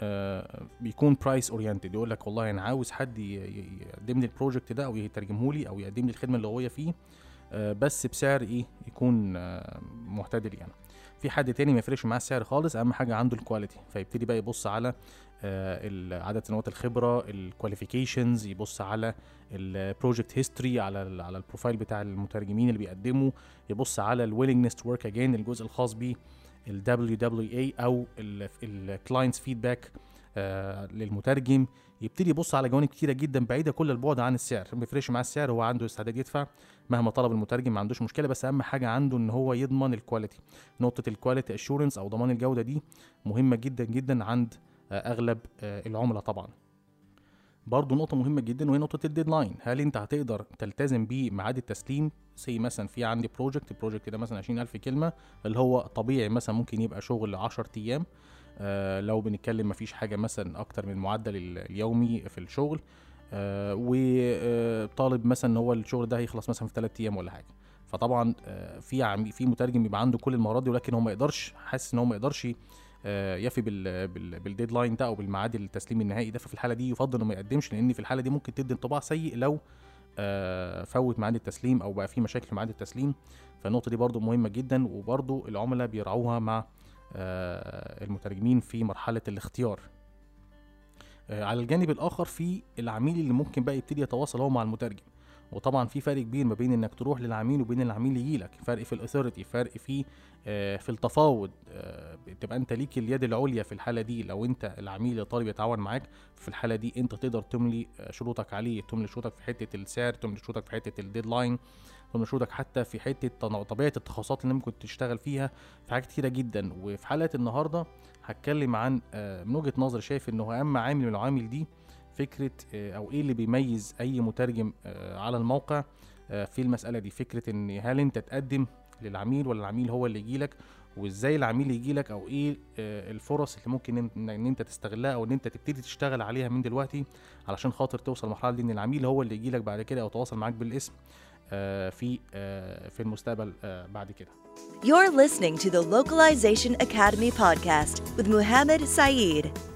آه بيكون price oriented يقول لك والله أنا عاوز حد يقدم لي ال project ده أو يترجمه لي أو يقدم لي الخدمة اللغويه فيه آه بس بسعر إيه؟ يكون آه معتدل يعني. في حد تاني ما يفرقش معاه السعر خالص أهم حاجة عنده ال quality فيبتدي بقى يبص على عدد سنوات الخبرة ال qualifications يبص على ال project history على على البروفايل بتاع المترجمين اللي بيقدموا يبص على ال willingness to work again الجزء الخاص بيه ال WWA أو ال clients feedback للمترجم. يبتدي يبص على جوانب كتيرة جدا بعيدة كل البعد عن السعر. ما بيفرقش معاه السعر هو عنده استعداد يدفع. مهما طلب المترجم ما عندوش مشكلة بس أهم حاجة عنده إن هو يضمن ال quality نقطة ال quality assurance أو ضمان الجودة دي مهمة جدا جدا عند آه، أغلب آه، العملاء طبعا. برضه نقطة مهمة جدا وهي نقطة ال deadline، هل أنت هتقدر تلتزم بميعاد التسليم؟ say مثلا في عندي project، ال project ده مثلا 20000 كلمة اللي هو طبيعي مثلا ممكن يبقى شغل 10 أيام. آه لو بنتكلم مفيش حاجة مثلا أكتر من المعدل ال- اليومي في الشغل. آه وطالب مثلا إن هو الشغل ده هيخلص مثلا في 3 أيام ولا حاجة. فطبعا آه في في مترجم بيبقى عنده كل المهارات دي ولكن هو ما يقدرش حاسس إن هو ما يقدرش آه، يفي بال بال بال deadline ده أو بالميعاد التسليم النهائي ده. ففي الحالة دي يفضل إنه ما يقدمش لأن في الحالة دي ممكن تدي انطباع سيء لو آه، فوت ميعاد التسليم أو بقى في مشاكل في ميعاد التسليم. فالنقطة دي برضو مهمة جدا وبرضو العملاء بيراعوها مع آه، المترجمين في مرحلة الاختيار. آه، على الجانب الآخر في العميل اللي ممكن بقى يبتدي يتواصل هو مع المترجم. وطبعا في فرق كبير ما بين إنك تروح للعميل وبين العميل يجي لك. فرق في ال authority فرق في آه، في التفاوض. آه، تبقى أنت ليك اليد العليا في الحالة دي. لو أنت العميل الطالب يتعاون معاك في الحالة دي أنت تقدر تملي آه، شروطك عليه تملي شروطك في حتة السعر تملي شروطك في حتة الديدلاين تملي شروطك حتى في حتة طبيعة التخصصات اللي ممكن تشتغل فيها. في حاجات كتيرة جدا. وفي حلقة النهارده هتكلم عن من وجهة نظري شايف إنه أهم عامل من العوامل دي فكرة آه، أو إيه اللي بيميز أي مترجم آه، على الموقع آه، في المسألة دي؟ فكرة إن هل أنت تقدم للعميل ولا العميل هو اللي يجيلك؟ وإزاي العميل يجيلك؟ أو إيه الفرص اللي ممكن إن أنت تستغلها أو إن أنت تبتدي تشتغل عليها من دلوقتي علشان خاطر توصل للمرحله دي إن العميل هو اللي يجيلك بعد كده أو يتواصل معاك بالاسم في في المستقبل بعد كده. You're listening to the Localization Academy podcast with Muhammad Saeed.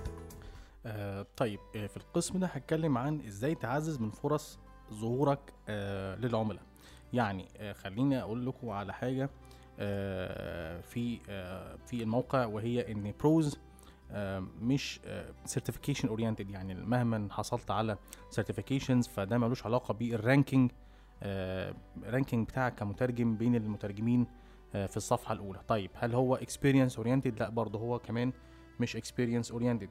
آه، طيب آه، في القسم ده هتكلم عن إزاي تعزز من فرص ظهورك آه، للعملاء. يعني آه، خليني أقول لكم على حاجة آه، في آه، في الموقع وهي إن ProZ آه، مش certification oriented يعني مهما حصلت على certifications فده ملوش علاقة بال ranking ranking بتاعك كمترجم بين المترجمين آه، في الصفحة الأولى. طيب هل هو experience oriented لا برضه هو كمان مش experience oriented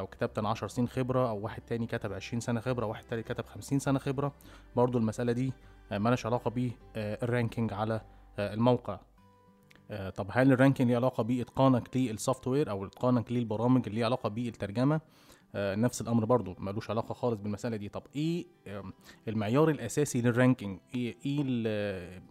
لو كتبت أنا 10 سنين خبرة أو واحد تاني كتب 20 سنة خبرة واحد تالت كتب 50 سنة خبرة برضو المسألة دي آه، مالهاش علاقة بال ranking على آه، الموقع. آه، طب هل ال ranking ليه علاقة باتقانك للسوفت وير أو إتقانك للبرامج اللي ليه علاقة بالترجمه آه، نفس الأمر برضو ملوش علاقة خالص بالمسألة دي. طب إيه المعيار الأساسي لل ranking؟ إيه ال-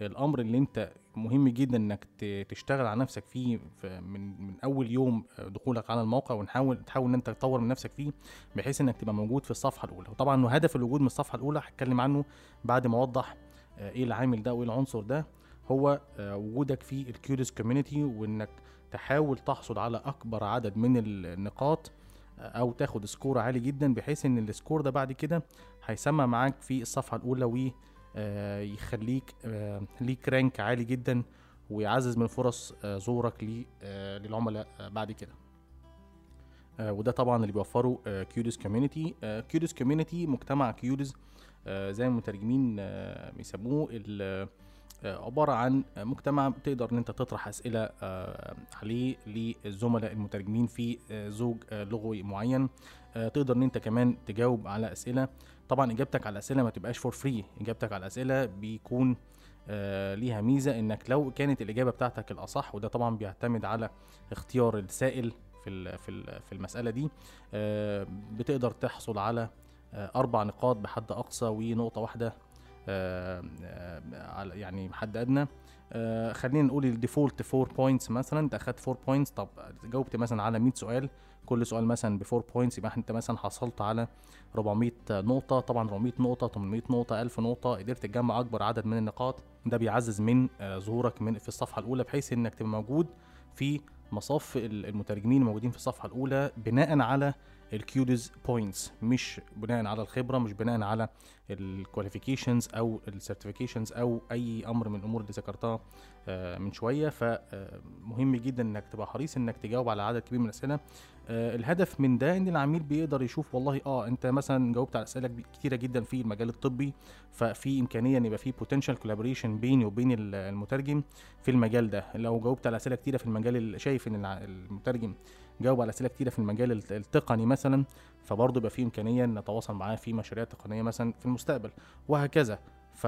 الأمر اللي أنت مهم جدا إنك تشتغل على نفسك فيه في- من من أول يوم آه، دخولك على الموقع ونحاول تحاول إن أنت تطور من نفسك فيه بحيث إنك تبقى موجود في الصفحة الأولى. وطبعا هدف الوجود من الصفحة الأولى هتكلم عنه بعد ما أوضح آه، إيه العامل ده وإيه العنصر ده. هو آه، وجودك في ال KudoZ community وإنك تحاول تحصل على أكبر عدد من النقاط أو تاخد score عالي جدا بحيث إن ال score ده بعد كده هيسمع معاك في الصفحة الأولى و يخليك آه، ليك rank عالي جدا ويعزز من فرص آه، ظهورك آه، للعملاء آه، بعد كده. آه، وده طبعا اللي بيوفره KudoZ community KudoZ community مجتمع KudoZ زي المترجمين آه، بيسموه آه، عبارة عن مجتمع تقدر إن أنت تطرح أسئلة آه، عليه للزملاء المترجمين في آه، زوج آه، لغوي معين. آه، تقدر إن أنت كمان تجاوب على أسئلة. طبعا إجابتك على الأسئلة ما تبقاش for free إجابتك على الأسئلة بيكون آه، ليها ميزة إنك لو كانت الإجابة بتاعتك الأصح وده طبعا بيعتمد على اختيار السائل في في في المسألة دي آه، بتقدر تحصل على آه، أربع نقاط بحد أقصى ونقطة واحدة آه، آه، يعني حد أدنى. آه، خلينا نقول ال default 4 points مثلا. انت أخدت 4 points طب جاوبت مثلا على 100 سؤال. كل سؤال مثلا ب 4 points يبقى انت مثلا حصلت على 400 نقطة. طبعا 400 نقطة 800 نقطة 1000 نقطة. قدرت تجمع أكبر عدد من النقاط. ده بيعزز من آه، ظهورك من في الصفحة الأولى بحيث إنك تبقى موجود في مصاف ال- المترجمين الموجودين في الصفحة الأولى بناء على ال KudoZ points مش بناء على الخبرة مش بناء على ال qualifications أو ال certifications أو أي أمر من الأمور اللي ذكرتها آه، من شوية. فمهم جدا إنك تبقى حريص إنك تجاوب على عدد كبير من الأسئلة. آه، الهدف من ده إن العميل بيقدر يشوف والله آه أنت مثلا جاوبت على أسئلة كتيرة جدا في المجال الطبي ففي إمكانية إن يبقى في potential collaboration بيني وبين ال- المترجم في المجال ده. لو جاوبت على أسئلة كتيرة في المجال ال- شايف إن المترجم جاوب على أسئلة كتيرة في المجال الت- التقني مثلا فبرضه يبقى في إمكانية إن نتواصل معاه في مشاريع تقنية مثلا في المستقبل وهكذا. ف...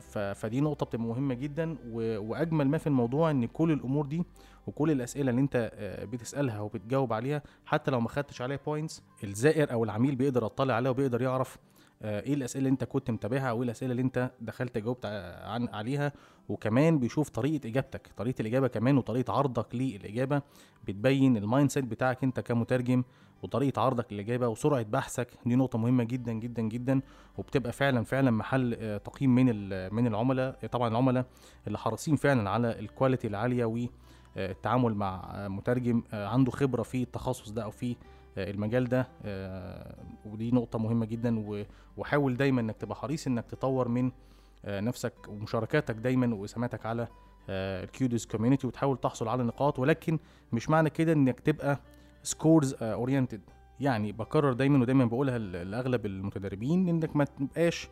ف... فدي نقطة بتبقى مهمة جدا و... وأجمل ما في الموضوع إن كل الأمور دي وكل الأسئلة اللي أنت آه، بتسألها وبتجاوب عليها حتى لو ما خدتش عليها points الزائر أو العميل بيقدر يطلع عليها وبيقدر يعرف إيه الأسئلة اللي أنت كنت متابعها أو إيه الأسئلة اللي أنت دخلت جاوبت عن عليها؟ وكمان بيشوف طريقة إجابتك. طريقة الإجابة كمان وطريقة عرضك للإجابة بتبين ال mindset بتاعك أنت كمترجم وطريقة عرضك للإجابة وسرعة بحثك. دي نقطة مهمة جدا جدا جدا. وبتبقى فعلا فعلا محل آه، تقييم من من العملاء طبعا العملاء اللي حريصين فعلا على ال quality العالية و آه، التعامل مع آه، مترجم آه، عنده خبرة في التخصص ده أو في آه، المجال ده آه، ودي نقطة مهمة جدا وحاول دايما إنك تبقى حريص إنك تطور من آه، نفسك ومشاركاتك دايما واسهاماتك على ال KudoZ community وتحاول تحصل على نقاط ولكن مش معنى كده إنك تبقى scores oriented يعني بكرر دايما ودايما بقولها لأغلب المتدربين إنك ما تبقاش آه،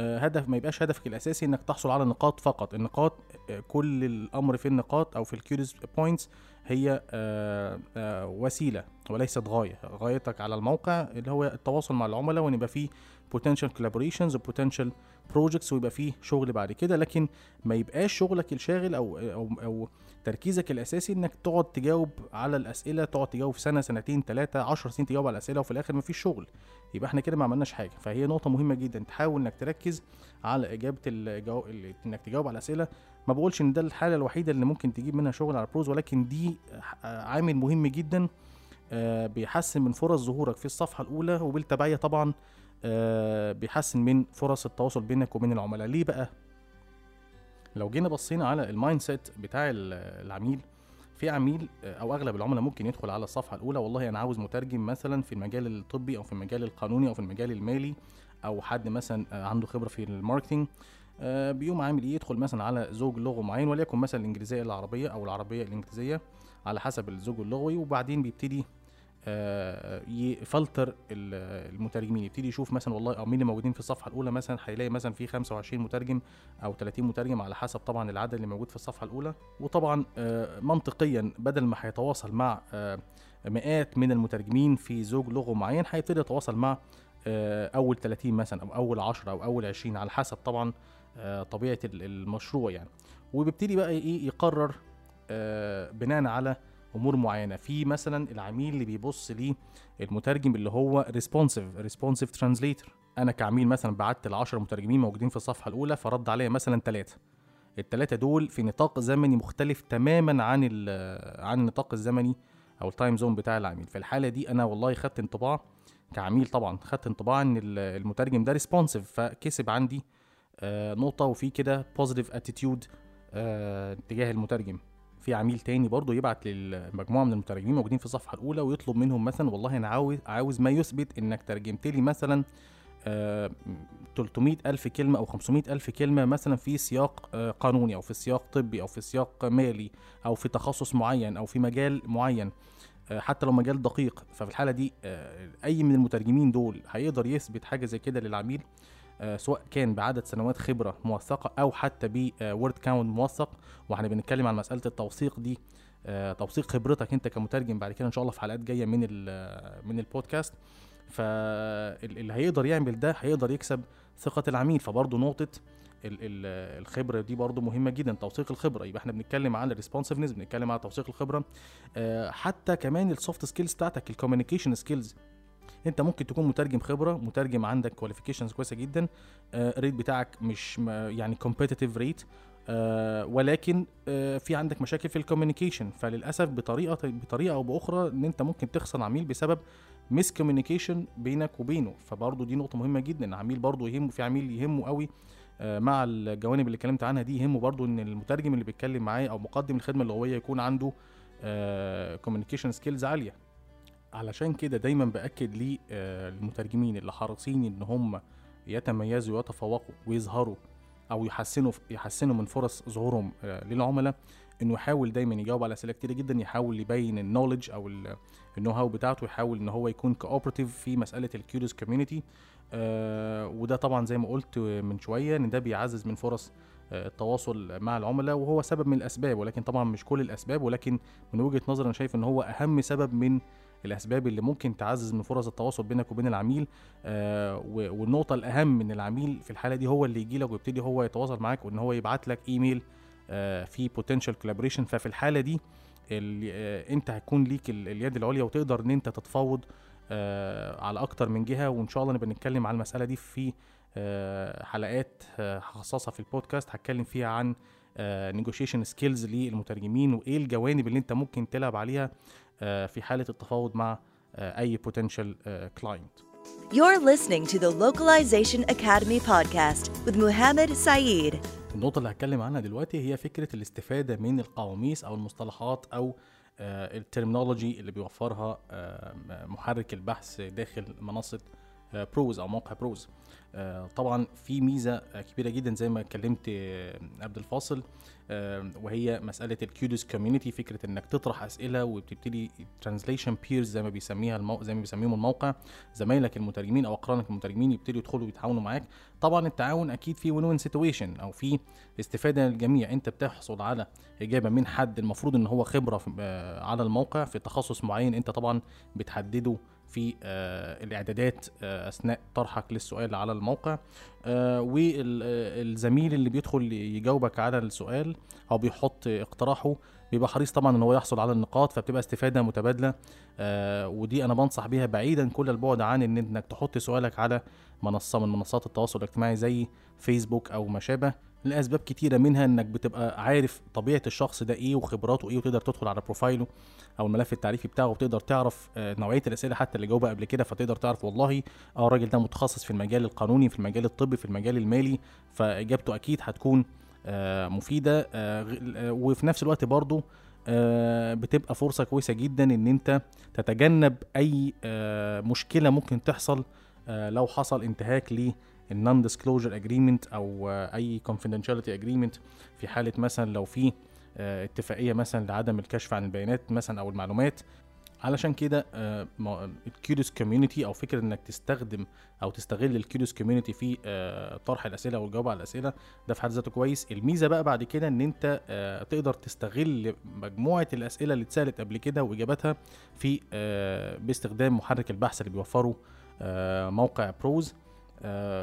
هدف ما يبقاش هدفك الأساسي إنك تحصل على نقاط فقط. النقاط آه، كل الأمر في النقاط أو في ال KudoZ points هي آه، آه، وسيلة وليست غاية. غايتك على الموقع اللي هو التواصل مع العملاء وإن يبقى فيه potential collaborations و potential projects ويبقى فيه شغل بعد كده لكن ما يبقاش شغلك الشاغل أو أو أو تركيزك الأساسي إنك تقعد تجاوب على الأسئلة تقعد تجاوب سنة سنتين ثلاثة 10 سنين تجاوب على الأسئلة وفي الآخر مفيش شغل. يبقى إحنا كده ما عملناش حاجة. فهي نقطة مهمة جدا. تحاول إنك تركز على إجابة الجو... ال- إنك تجاوب على الأسئلة. ما بقولش إن ده الحالة الوحيدة اللي ممكن تجيب منها شغل على ProZ ولكن دي عامل مهم جدا آه، بيحسن من فرص ظهورك في الصفحة الأولى وبالتبعية طبعا بيحسن من فرص التواصل بينك وبين العملاء. ليه بقى؟ لو جينا بصينا على ال mindset بتاع ال- العميل في عميل آه، أو أغلب العملاء ممكن يدخل على الصفحة الأولى والله أنا عاوز مترجم مثلا في المجال الطبي أو في المجال القانوني أو في المجال المالي أو حد مثلا آه، عنده خبرة في ال marketing آه، بيقوم عامل إيه؟ يدخل مثلا على زوج لغة معين وليكن مثلا الإنجليزية العربية أو العربية الإنجليزية على حسب الزوج اللغوي وبعدين بيبتدي آه، يفلتر ال- المترجمين. يبتدي يشوف مثلا والله مين اللي موجودين في الصفحة الأولى مثلا هيلاقي مثلا في 25 مترجم أو 30 مترجم على حسب طبعا العدد اللي موجود في الصفحة الأولى. وطبعا آه، منطقيا بدل ما هيتواصل مع آه، مئات من المترجمين في زوج لغة معين هيبتدي يتواصل مع آه، أول 30 مثلا أو أول 10 أو أول 20 على حسب طبعا آه، طبيعة ال- المشروع يعني. وبيبتدي بقى إيه يقرر آه، بناء على أمور معينة. في مثلا العميل اللي بيبص ليه المترجم اللي هو responsive responsive translator أنا كعميل مثلا بعت ل 10 مترجمين موجودين في الصفحة الأولى فرد عليا مثلا ثلاثة الثلاثه دول في نطاق زمني مختلف تماما عن ال- عن النطاق الزمني أو ال time zone بتاع العميل. في الحالة دي أنا والله خدت انطباع كعميل طبعا خدت انطباع إن ال- المترجم ده responsive فكسب عندي آه، نقطة وفي كده positive attitude تجاه المترجم. في عميل تاني برضه يبعت للمجموعة من المترجمين موجودين في الصفحة الأولى ويطلب منهم مثلا والله أنا عاوز عاوز ما يثبت إنك ترجمت لي مثلا آه، 300 ألف كلمة أو 500 ألف كلمة مثلا في سياق آه، قانوني أو في سياق طبي أو في سياق مالي أو في تخصص معين أو في مجال معين آه، حتى لو مجال دقيق. ففي الحالة دي آه، أي من المترجمين دول هيقدر يثبت حاجة زي كده للعميل؟ سواء كان بعدد سنوات خبرة موثقة أو حتى word count موثق. وإحنا بنتكلم عن مسألة التوثيق دي. آه، توثيق خبرتك أنت كمترجم بعد كده إن شاء الله في حلقات جاية من من البودكاست. فاللي هيقدر يعمل ده هيقدر يكسب ثقة العميل. فبرضه نقطة ال- ال- الخبرة دي برضه مهمة جدا توثيق الخبرة. يبقى إحنا بنتكلم على ال responsiveness بنتكلم على توثيق الخبرة. آه، حتى كمان ال soft skills بتاعتك ال communication skills انت ممكن تكون مترجم خبرة مترجم عندك qualifications كويسة جدا ال rate بتاعك مش يعني competitive rate آه ولكن آه في عندك مشاكل في ال communication فللأسف بطريقة بطريقة أو بأخرى إن انت ممكن تخسر عميل بسبب miscommunication بينك وبينه. فبرضه دي نقطة مهمة جدا العميل برضه يهمه في عميل يهمه قوي آه مع الجوانب اللي اتكلمت عنها دي يهمه برضه إن المترجم اللي بيتكلم معاه أو مقدم الخدمة اللغويه يكون عنده communication skills عالية. علشان كده دايما بأكد لي آه، المترجمين اللي حريصين إن هم يتميزوا ويتفوقوا ويظهروا أو يحسنوا يحسنوا من فرص ظهورهم آه، للعملاء إنه يحاول دايما يجاوب على أسئلة كتير جدا يحاول يبين ال knowledge أو ال know-how بتاعته يحاول إن هو يكون cooperative في مسألة ال KudoZ community وده طبعا زي ما قلت من شوية إن ده بيعزز من فرص آه، التواصل مع العملاء وهو سبب من الأسباب ولكن طبعا مش كل الأسباب ولكن من وجهة نظري أنا شايف إن هو أهم سبب من الأسباب اللي ممكن تعزز من فرص التواصل بينك وبين العميل آه والنقطة الأهم ان العميل في الحالة دي هو اللي يجي لك ويبتدي هو يتواصل معاك وإن هو يبعت لك إيميل آه في potential collaboration ففي الحالة دي آه أنت هيكون ليك ال- اليد العليا وتقدر إن أنت تتفاوض على أكتر من جهة. وإن شاء الله نبقى نتكلم على المسألة دي في حلقات هخصصها في البودكاست هتكلم فيها عن negotiation skills للمترجمين وإيه الجوانب اللي أنت ممكن تلعب عليها في حالة التفاوض مع آه، أي potential client You're listening to the Localization Academy podcast with Muhammad Saeed. النقطة اللي هتكلم عنها دلوقتي هي فكرة الاستفادة من القواميس أو المصطلحات أو ال terminology اللي بيوفرها آه، محرك البحث داخل منصة آه، ProZ أو موقع ProZ آه، طبعا في ميزة آه، كبيرة جدا زي ما اتكلمت آه، قبل الفاصل آه، وهي مسألة ال KudoZ community فكرة إنك تطرح أسئلة وبتبتدي translation peers زي ما بيسميها المو... زي ما بيسميهم الموقع زمايلك المترجمين أو أقرانك المترجمين يبتدوا يدخلوا يتعاونوا معاك. طبعا التعاون أكيد في win-win situation أو في استفادة للجميع أنت بتحصل على إجابة من حد المفروض إن هو خبرة آه، على الموقع في تخصص معين أنت طبعا بتحدده في آه، الإعدادات آه، أثناء طرحك للسؤال على الموقع. آه، والزميل اللي بيدخل يجاوبك على السؤال أو بيحط اقتراحه بيبقى حريص طبعا إن هو يحصل على النقاط فبتبقى استفادة متبادلة. ودي أنا بنصح بيها بعيدا كل البعد عن إن إنك تحط سؤالك على منصة من منصات التواصل الاجتماعي زي فيسبوك أو ما شابه. لأسباب كتيرة منها إنك بتبقى عارف طبيعة الشخص ده إيه وخبراته إيه وتقدر تدخل على بروفايله أو الملف التعريفي بتاعه وتقدر تعرف آه، نوعية الأسئلة حتى اللي جاوبها قبل كده فتقدر تعرف والله آه الراجل ده متخصص في المجال القانوني في المجال الطبي في المجال المالي فإجابته أكيد هتكون آه، مفيدة آه، وفي نفس الوقت برضو آه، بتبقى فرصة كويسة جدا إن أنت تتجنب أي مشكلة ممكن تحصل لو حصل انتهاك لل non-disclosure agreement أو آه، أي confidentiality agreement في حالة مثلا لو في آه، اتفاقية مثلا لعدم الكشف عن البيانات مثلا أو المعلومات. علشان كده ال KudoZ community أو فكرة إنك تستخدم أو تستغل ال KudoZ community في آه، طرح الأسئلة والجواب على الأسئلة ده في حد ذاته كويس. الميزة بقى بعد كده إن أنت آه، تقدر تستغل مجموعة الأسئلة اللي اتسألت قبل كده وإجاباتها في آه، باستخدام محرك البحث اللي بيوفره آه، موقع بروز آه،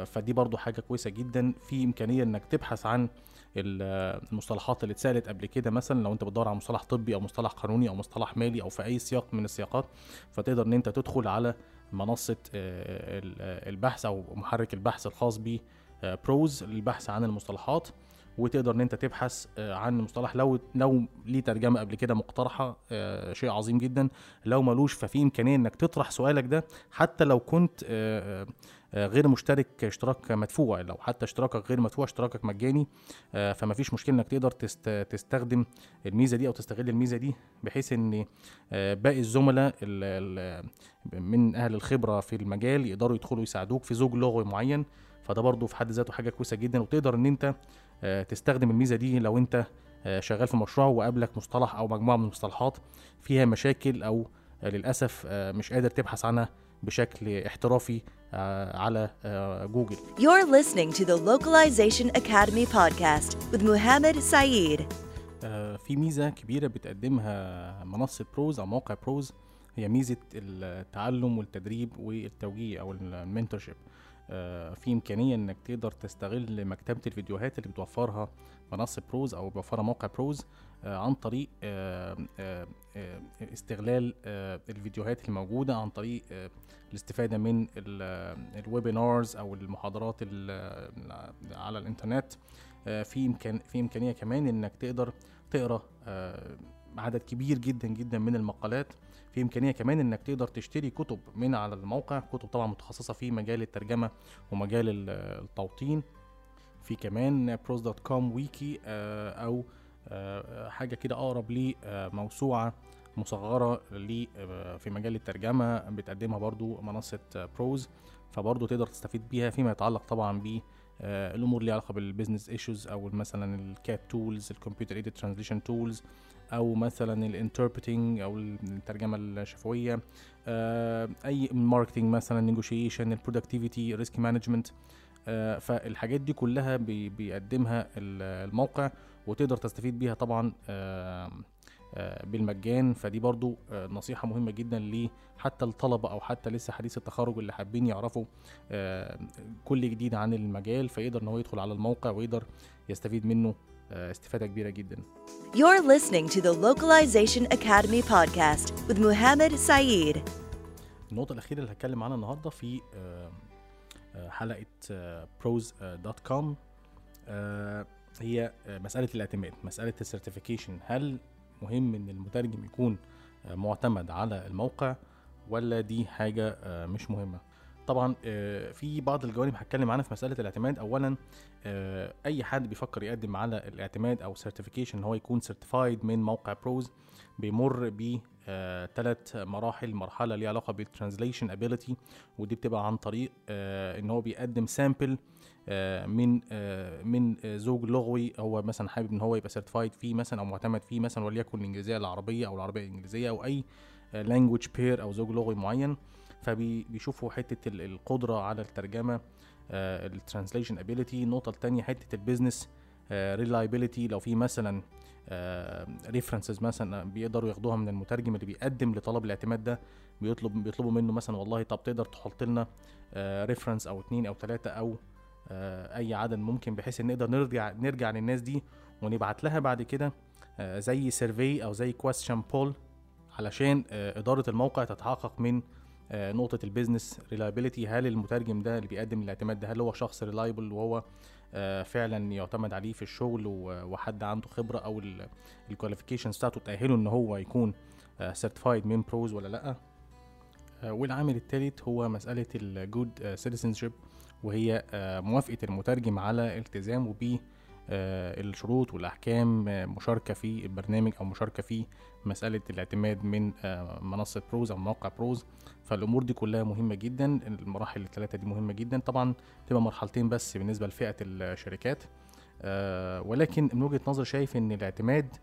فدي برضو حاجة كويسة جدا. في إمكانية إنك تبحث عن ال- المصطلحات اللي اتسألت قبل كده مثلا لو أنت بتدور على مصطلح طبي أو مصطلح قانوني أو مصطلح مالي أو في أي سياق من السياقات فتقدر إن أنت تدخل على منصة آه، ال- آه، البحث أو محرك البحث الخاص ب بروز للبحث عن المصطلحات. وتقدر إن أنت تبحث آه، عن مصطلح لو لو ليه ترجمة قبل كده مقترحة آه، شيء عظيم جدا. لو ملوش ففي إمكانية إنك تطرح سؤالك ده حتى لو كنت آه، آه، غير مشترك اشتراك مدفوع. لو حتى اشتراكك غير مدفوع اشتراكك مجاني آه، فما فيش مشكلة إنك تقدر تست تستخدم الميزة دي أو تستغل الميزة دي بحيث إن آه، باقي الزملاء ال- ال- من أهل الخبرة في المجال يقدروا يدخلوا يساعدوك في زوج لغوي معين. فده برضو في حد ذاته حاجة كويسة جدا. وتقدر إن أنت آه، تستخدم الميزة دي لو أنت آه، شغال في مشروع وقابلك مصطلح أو مجموعة من المصطلحات فيها مشاكل أو آه، للأسف آه، مش قادر تبحث عنها بشكل احترافي آه، على آه، جوجل You're listening to the Localization Academy podcast with Muhammad Saeed. آه، في ميزة كبيرة بتقدمها منصة بروز أو موقع بروز هي ميزة التعلم والتدريب والتوجيه أو المنتورشيب في إمكانية إنك تقدر تستغل مكتبة الفيديوهات اللي بتوفرها منصة بروز أو بيوفرها موقع بروز عن طريق آه، آه، آه، استغلال آه، الفيديوهات الموجودة عن طريق آه، الاستفادة من الويبينارز أو المحاضرات ال- على الإنترنت. آه، في إمكان في إمكانية كمان إنك تقدر تقرأ آه، عدد كبير جدا جدا من المقالات. في إمكانية كمان إنك تقدر تشتري كتب من على الموقع. كتب طبعا متخصصة في مجال الترجمة ومجال ال- التوطين. في كمان ProZ dot com wiki آه، أو آه، حاجة كده أقرب لموسوعه مصغرة ل آه، في مجال الترجمة بتقدمها برضو منصة آه، ProZ فبرضو تقدر تستفيد بيها فيما يتعلق طبعا ب آه، الأمور اللي علاقة بال business issues أو مثلا ال CAT tools ال computer aided translation tools أو مثلا ال interpreting أو الترجمة الشفوية آه، أي marketing مثلا نيجوشيشن ال productivity risk management فالحاجات دي كلها بي- بيقدمها ال- الموقع. وتقدر تستفيد بيها طبعا آه، آه، بالمجان. فدي برضو آه، نصيحة مهمة جدا ليه حتى الطلبة أو حتى لسه حديث التخرج اللي حابين يعرفوا كل جديد عن المجال فيقدر إن هو يدخل على الموقع ويقدر يستفيد منه استفادة كبيرة جدا. You're listening to the Localization Academy podcast with Muhammad Saeed. النقطة الأخيرة اللي هتكلم عنها النهاردة في حلقة ProZ dot com هي آه، مسألة الاعتماد مسألة ال certification هل مهم إن المترجم يكون آه، معتمد على الموقع ولا دي حاجة آه، مش مهمة؟ طبعا آه، في بعض الجوانب هتكلم عنها في مسألة الاعتماد. أولا آه، أي حد بيفكر يقدم على الاعتماد أو certification إن هو يكون certified من موقع ProZ بيمر ب ثلاث مراحل مرحلة ليها علاقة بال translation ability ودي بتبقى عن طريق آه، إن هو بيقدم sample من آه، من آه، زوج لغوي هو مثلا حابب إن هو يبقى certified فيه مثلا أو معتمد فيه مثلا وليكن الإنجليزية العربية أو العربية الإنجليزية أو أي language pair أو زوج لغوي معين. فبيشوفوا حتة ال- القدرة على الترجمة ال translation ability النقطه الثانية حتة ال business reliability لو في مثلا references مثلا بيقدروا ياخدوها من المترجم اللي بيقدم لطلب الاعتماد ده بيطلب بيطلبوا منه مثلا والله طب تقدر تحط لنا reference أو اتنين أو تلاتة أو آه، أي عدد ممكن بحيث إن نقدر نرجع نرجع للناس دي ونبعت لها بعد كده آه، زي survey أو زي question poll علشان آه، إدارة الموقع تتحقق من آه، نقطة ال business reliability هل المترجم ده اللي بيقدم الاعتماد ده هل هو شخص reliable وهو آه، فعلا يعتمد عليه في الشغل وحد عنده خبرة أو ال qualifications بتاعته تأهله إن هو يكون certified من ProZ ولا لأ؟ آه، والعامل الثالث هو مسألة ال good citizenship وهي آه، موافقة المترجم على التزامه ب آه، الشروط والأحكام آه، مشاركة في البرنامج أو مشاركة في مسألة الاعتماد من آه، منصة ProZ أو موقع ProZ. فالأمور دي كلها مهمة جدا المراحل الثلاثه دي مهمة جدا. طبعا تبقى مرحلتين بس بالنسبة لفئة الشركات. آه، ولكن من وجهة نظري شايف إن الاعتماد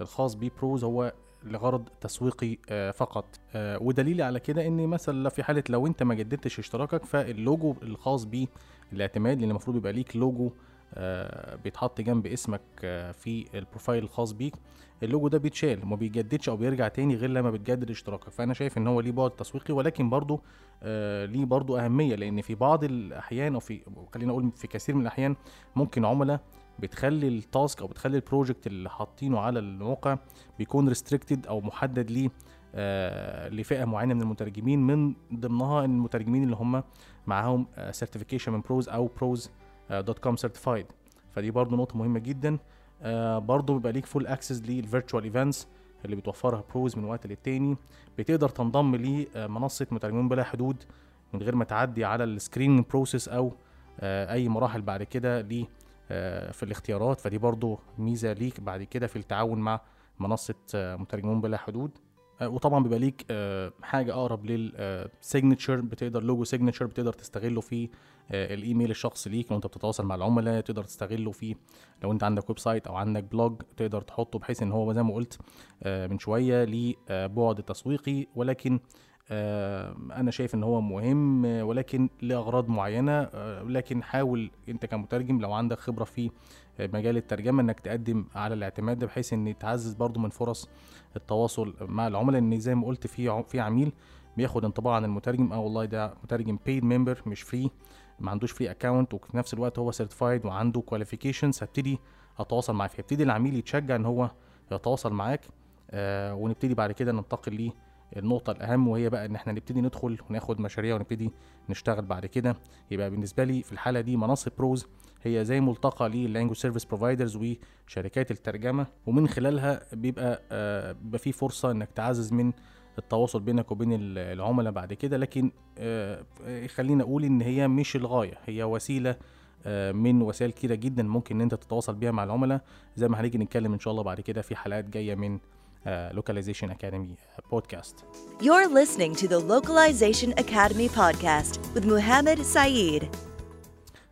الخاص ب ProZ هو لغرض تسويقي آه، فقط. ودليلي على كده إن مثلا في حالة لو أنت ما جددتش اشتراكك فاللوجو الخاص بالاعتماد لأن المفروض يبقى ليك لوجو بيتحط جنب اسمك آه، في ال profile الخاص بيك. اللوجو ده بيتشال وما بيجددش أو بيرجع تاني غير لما بتجدد اشتراكك. فأنا شايف إن هو ليه بعد تسويقي ولكن برضه آه ليه برضه أهمية. لأن في بعض الأحيان أو في خلينا أقول في كثير من الأحيان ممكن عملاء بتخلي ال task أو بتخلي ال project اللي حاطينه على الموقع بيكون restricted أو محدد ليه آه لفئة معينة من المترجمين من ضمنها المترجمين اللي هم معاهم certification من ProZ أو ProZ dot com certified فدي برضو نقطة مهمة جدا. آه برضو بيبقى ليك full access لل virtual events اللي بتوفرها ProZ من وقت للتاني. بتقدر تنضم لمنصه مترجمين بلا حدود من غير ما تعدي على ال screen process أو آه أي مراحل بعد كده ل آه، في الاختيارات. فدي برضو ميزة ليك بعد كده في التعاون مع منصة آه، مترجمون بلا حدود. آه، وطبعا بيبقى ليك آه، حاجة أقرب لل signature بتقدر logo signature بتقدر تستغله في آه، الإيميل الشخصي ليك لو أنت بتتواصل مع العملاء تقدر تستغله في لو أنت عندك website أو عندك blog تقدر تحطه بحيث إن هو زي ما قلت آه، من شوية ليه آه، بعد تسويقي. ولكن آه، أنا شايف إن هو مهم آه، ولكن لأغراض معينة آه، لكن حاول أنت كمترجم لو عندك خبرة في آه، مجال الترجمة إنك تقدم على الاعتماد ده بحيث إن تعزز برضو من فرص التواصل مع العملاء. ان زي ما قلت في في عميل بياخد انطباع عن المترجم. آه والله ده مترجم paid member مش free ما عندوش free account وفي نفس الوقت هو certified وعنده qualifications هبتدي أتواصل معاه فيبتدي العميل يتشجع إن هو يتواصل معاك آه ونبتدي بعد كده ننتقل ليه النقطة الأهم وهي بقى إن إحنا نبتدي ندخل وناخد مشاريع ونبتدي نشتغل بعد كده. يبقى بالنسبة لي في الحالة دي منصة ProZ هي زي ملتقى لل language service providers وشركات الترجمة ومن خلالها بيبقى آه بيبقى في فرصة إنك تعزز من التواصل بينك وبين ال- العملاء بعد كده لكن آه خلينا أقول إن هي مش الغاية هي وسيلة آه، من وسائل كتيرة جدا ممكن إن أنت تتواصل بيها مع العملاء زي ما هنيجي نتكلم إن شاء الله بعد كده في حلقات جاية من آه، Localization Academy بودكاست You're listening to the Localization Academy podcast with Muhammad Saeed.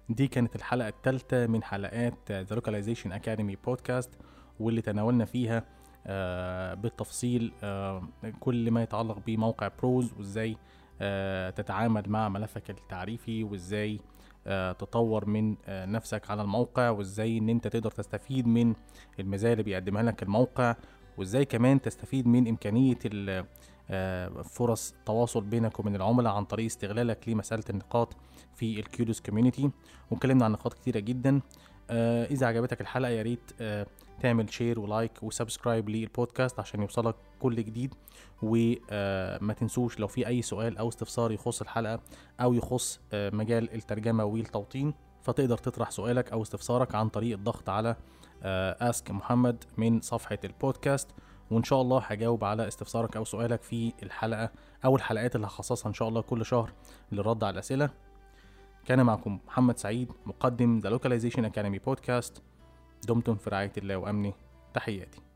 دي كانت الحلقة الثالثة من حلقات آه، The Localization Academy بودكاست واللي تناولنا فيها آه، بالتفصيل آه، كل ما يتعلق بموقع بروز وإزاي آه، تتعامل مع ملفك التعريفي وإزاي آه، تطور من آه، نفسك على الموقع وإزاي إن أنت تقدر تستفيد من المزايا اللي بيقدمها لك الموقع وإزاي كمان تستفيد من آه، فرص التواصل بينك وبين العملاء عن طريق استغلالك لمسألة النقاط في ال KudoZ community واتكلمنا عن نقاط كتيرة جدا. آه، إذا عجبتك الحلقة يا ريت آه، تعمل share و like و subscribe للبودكاست عشان يوصلك كل جديد. وما تنسوش لو في أي سؤال أو استفسار يخص الحلقة أو يخص آه، مجال الترجمة والتوطين فتقدر تطرح سؤالك أو استفسارك عن طريق الضغط على Ask محمد من صفحة البودكاست وإن شاء الله هجاوب على استفسارك أو سؤالك في الحلقة أو الحلقات اللي هخصصها إن شاء الله كل شهر للرد على الأسئلة. كان معكم محمد سعيد مقدم The Localization Academy بودكاست دمتم في رعاية الله وأمنه. تحياتي.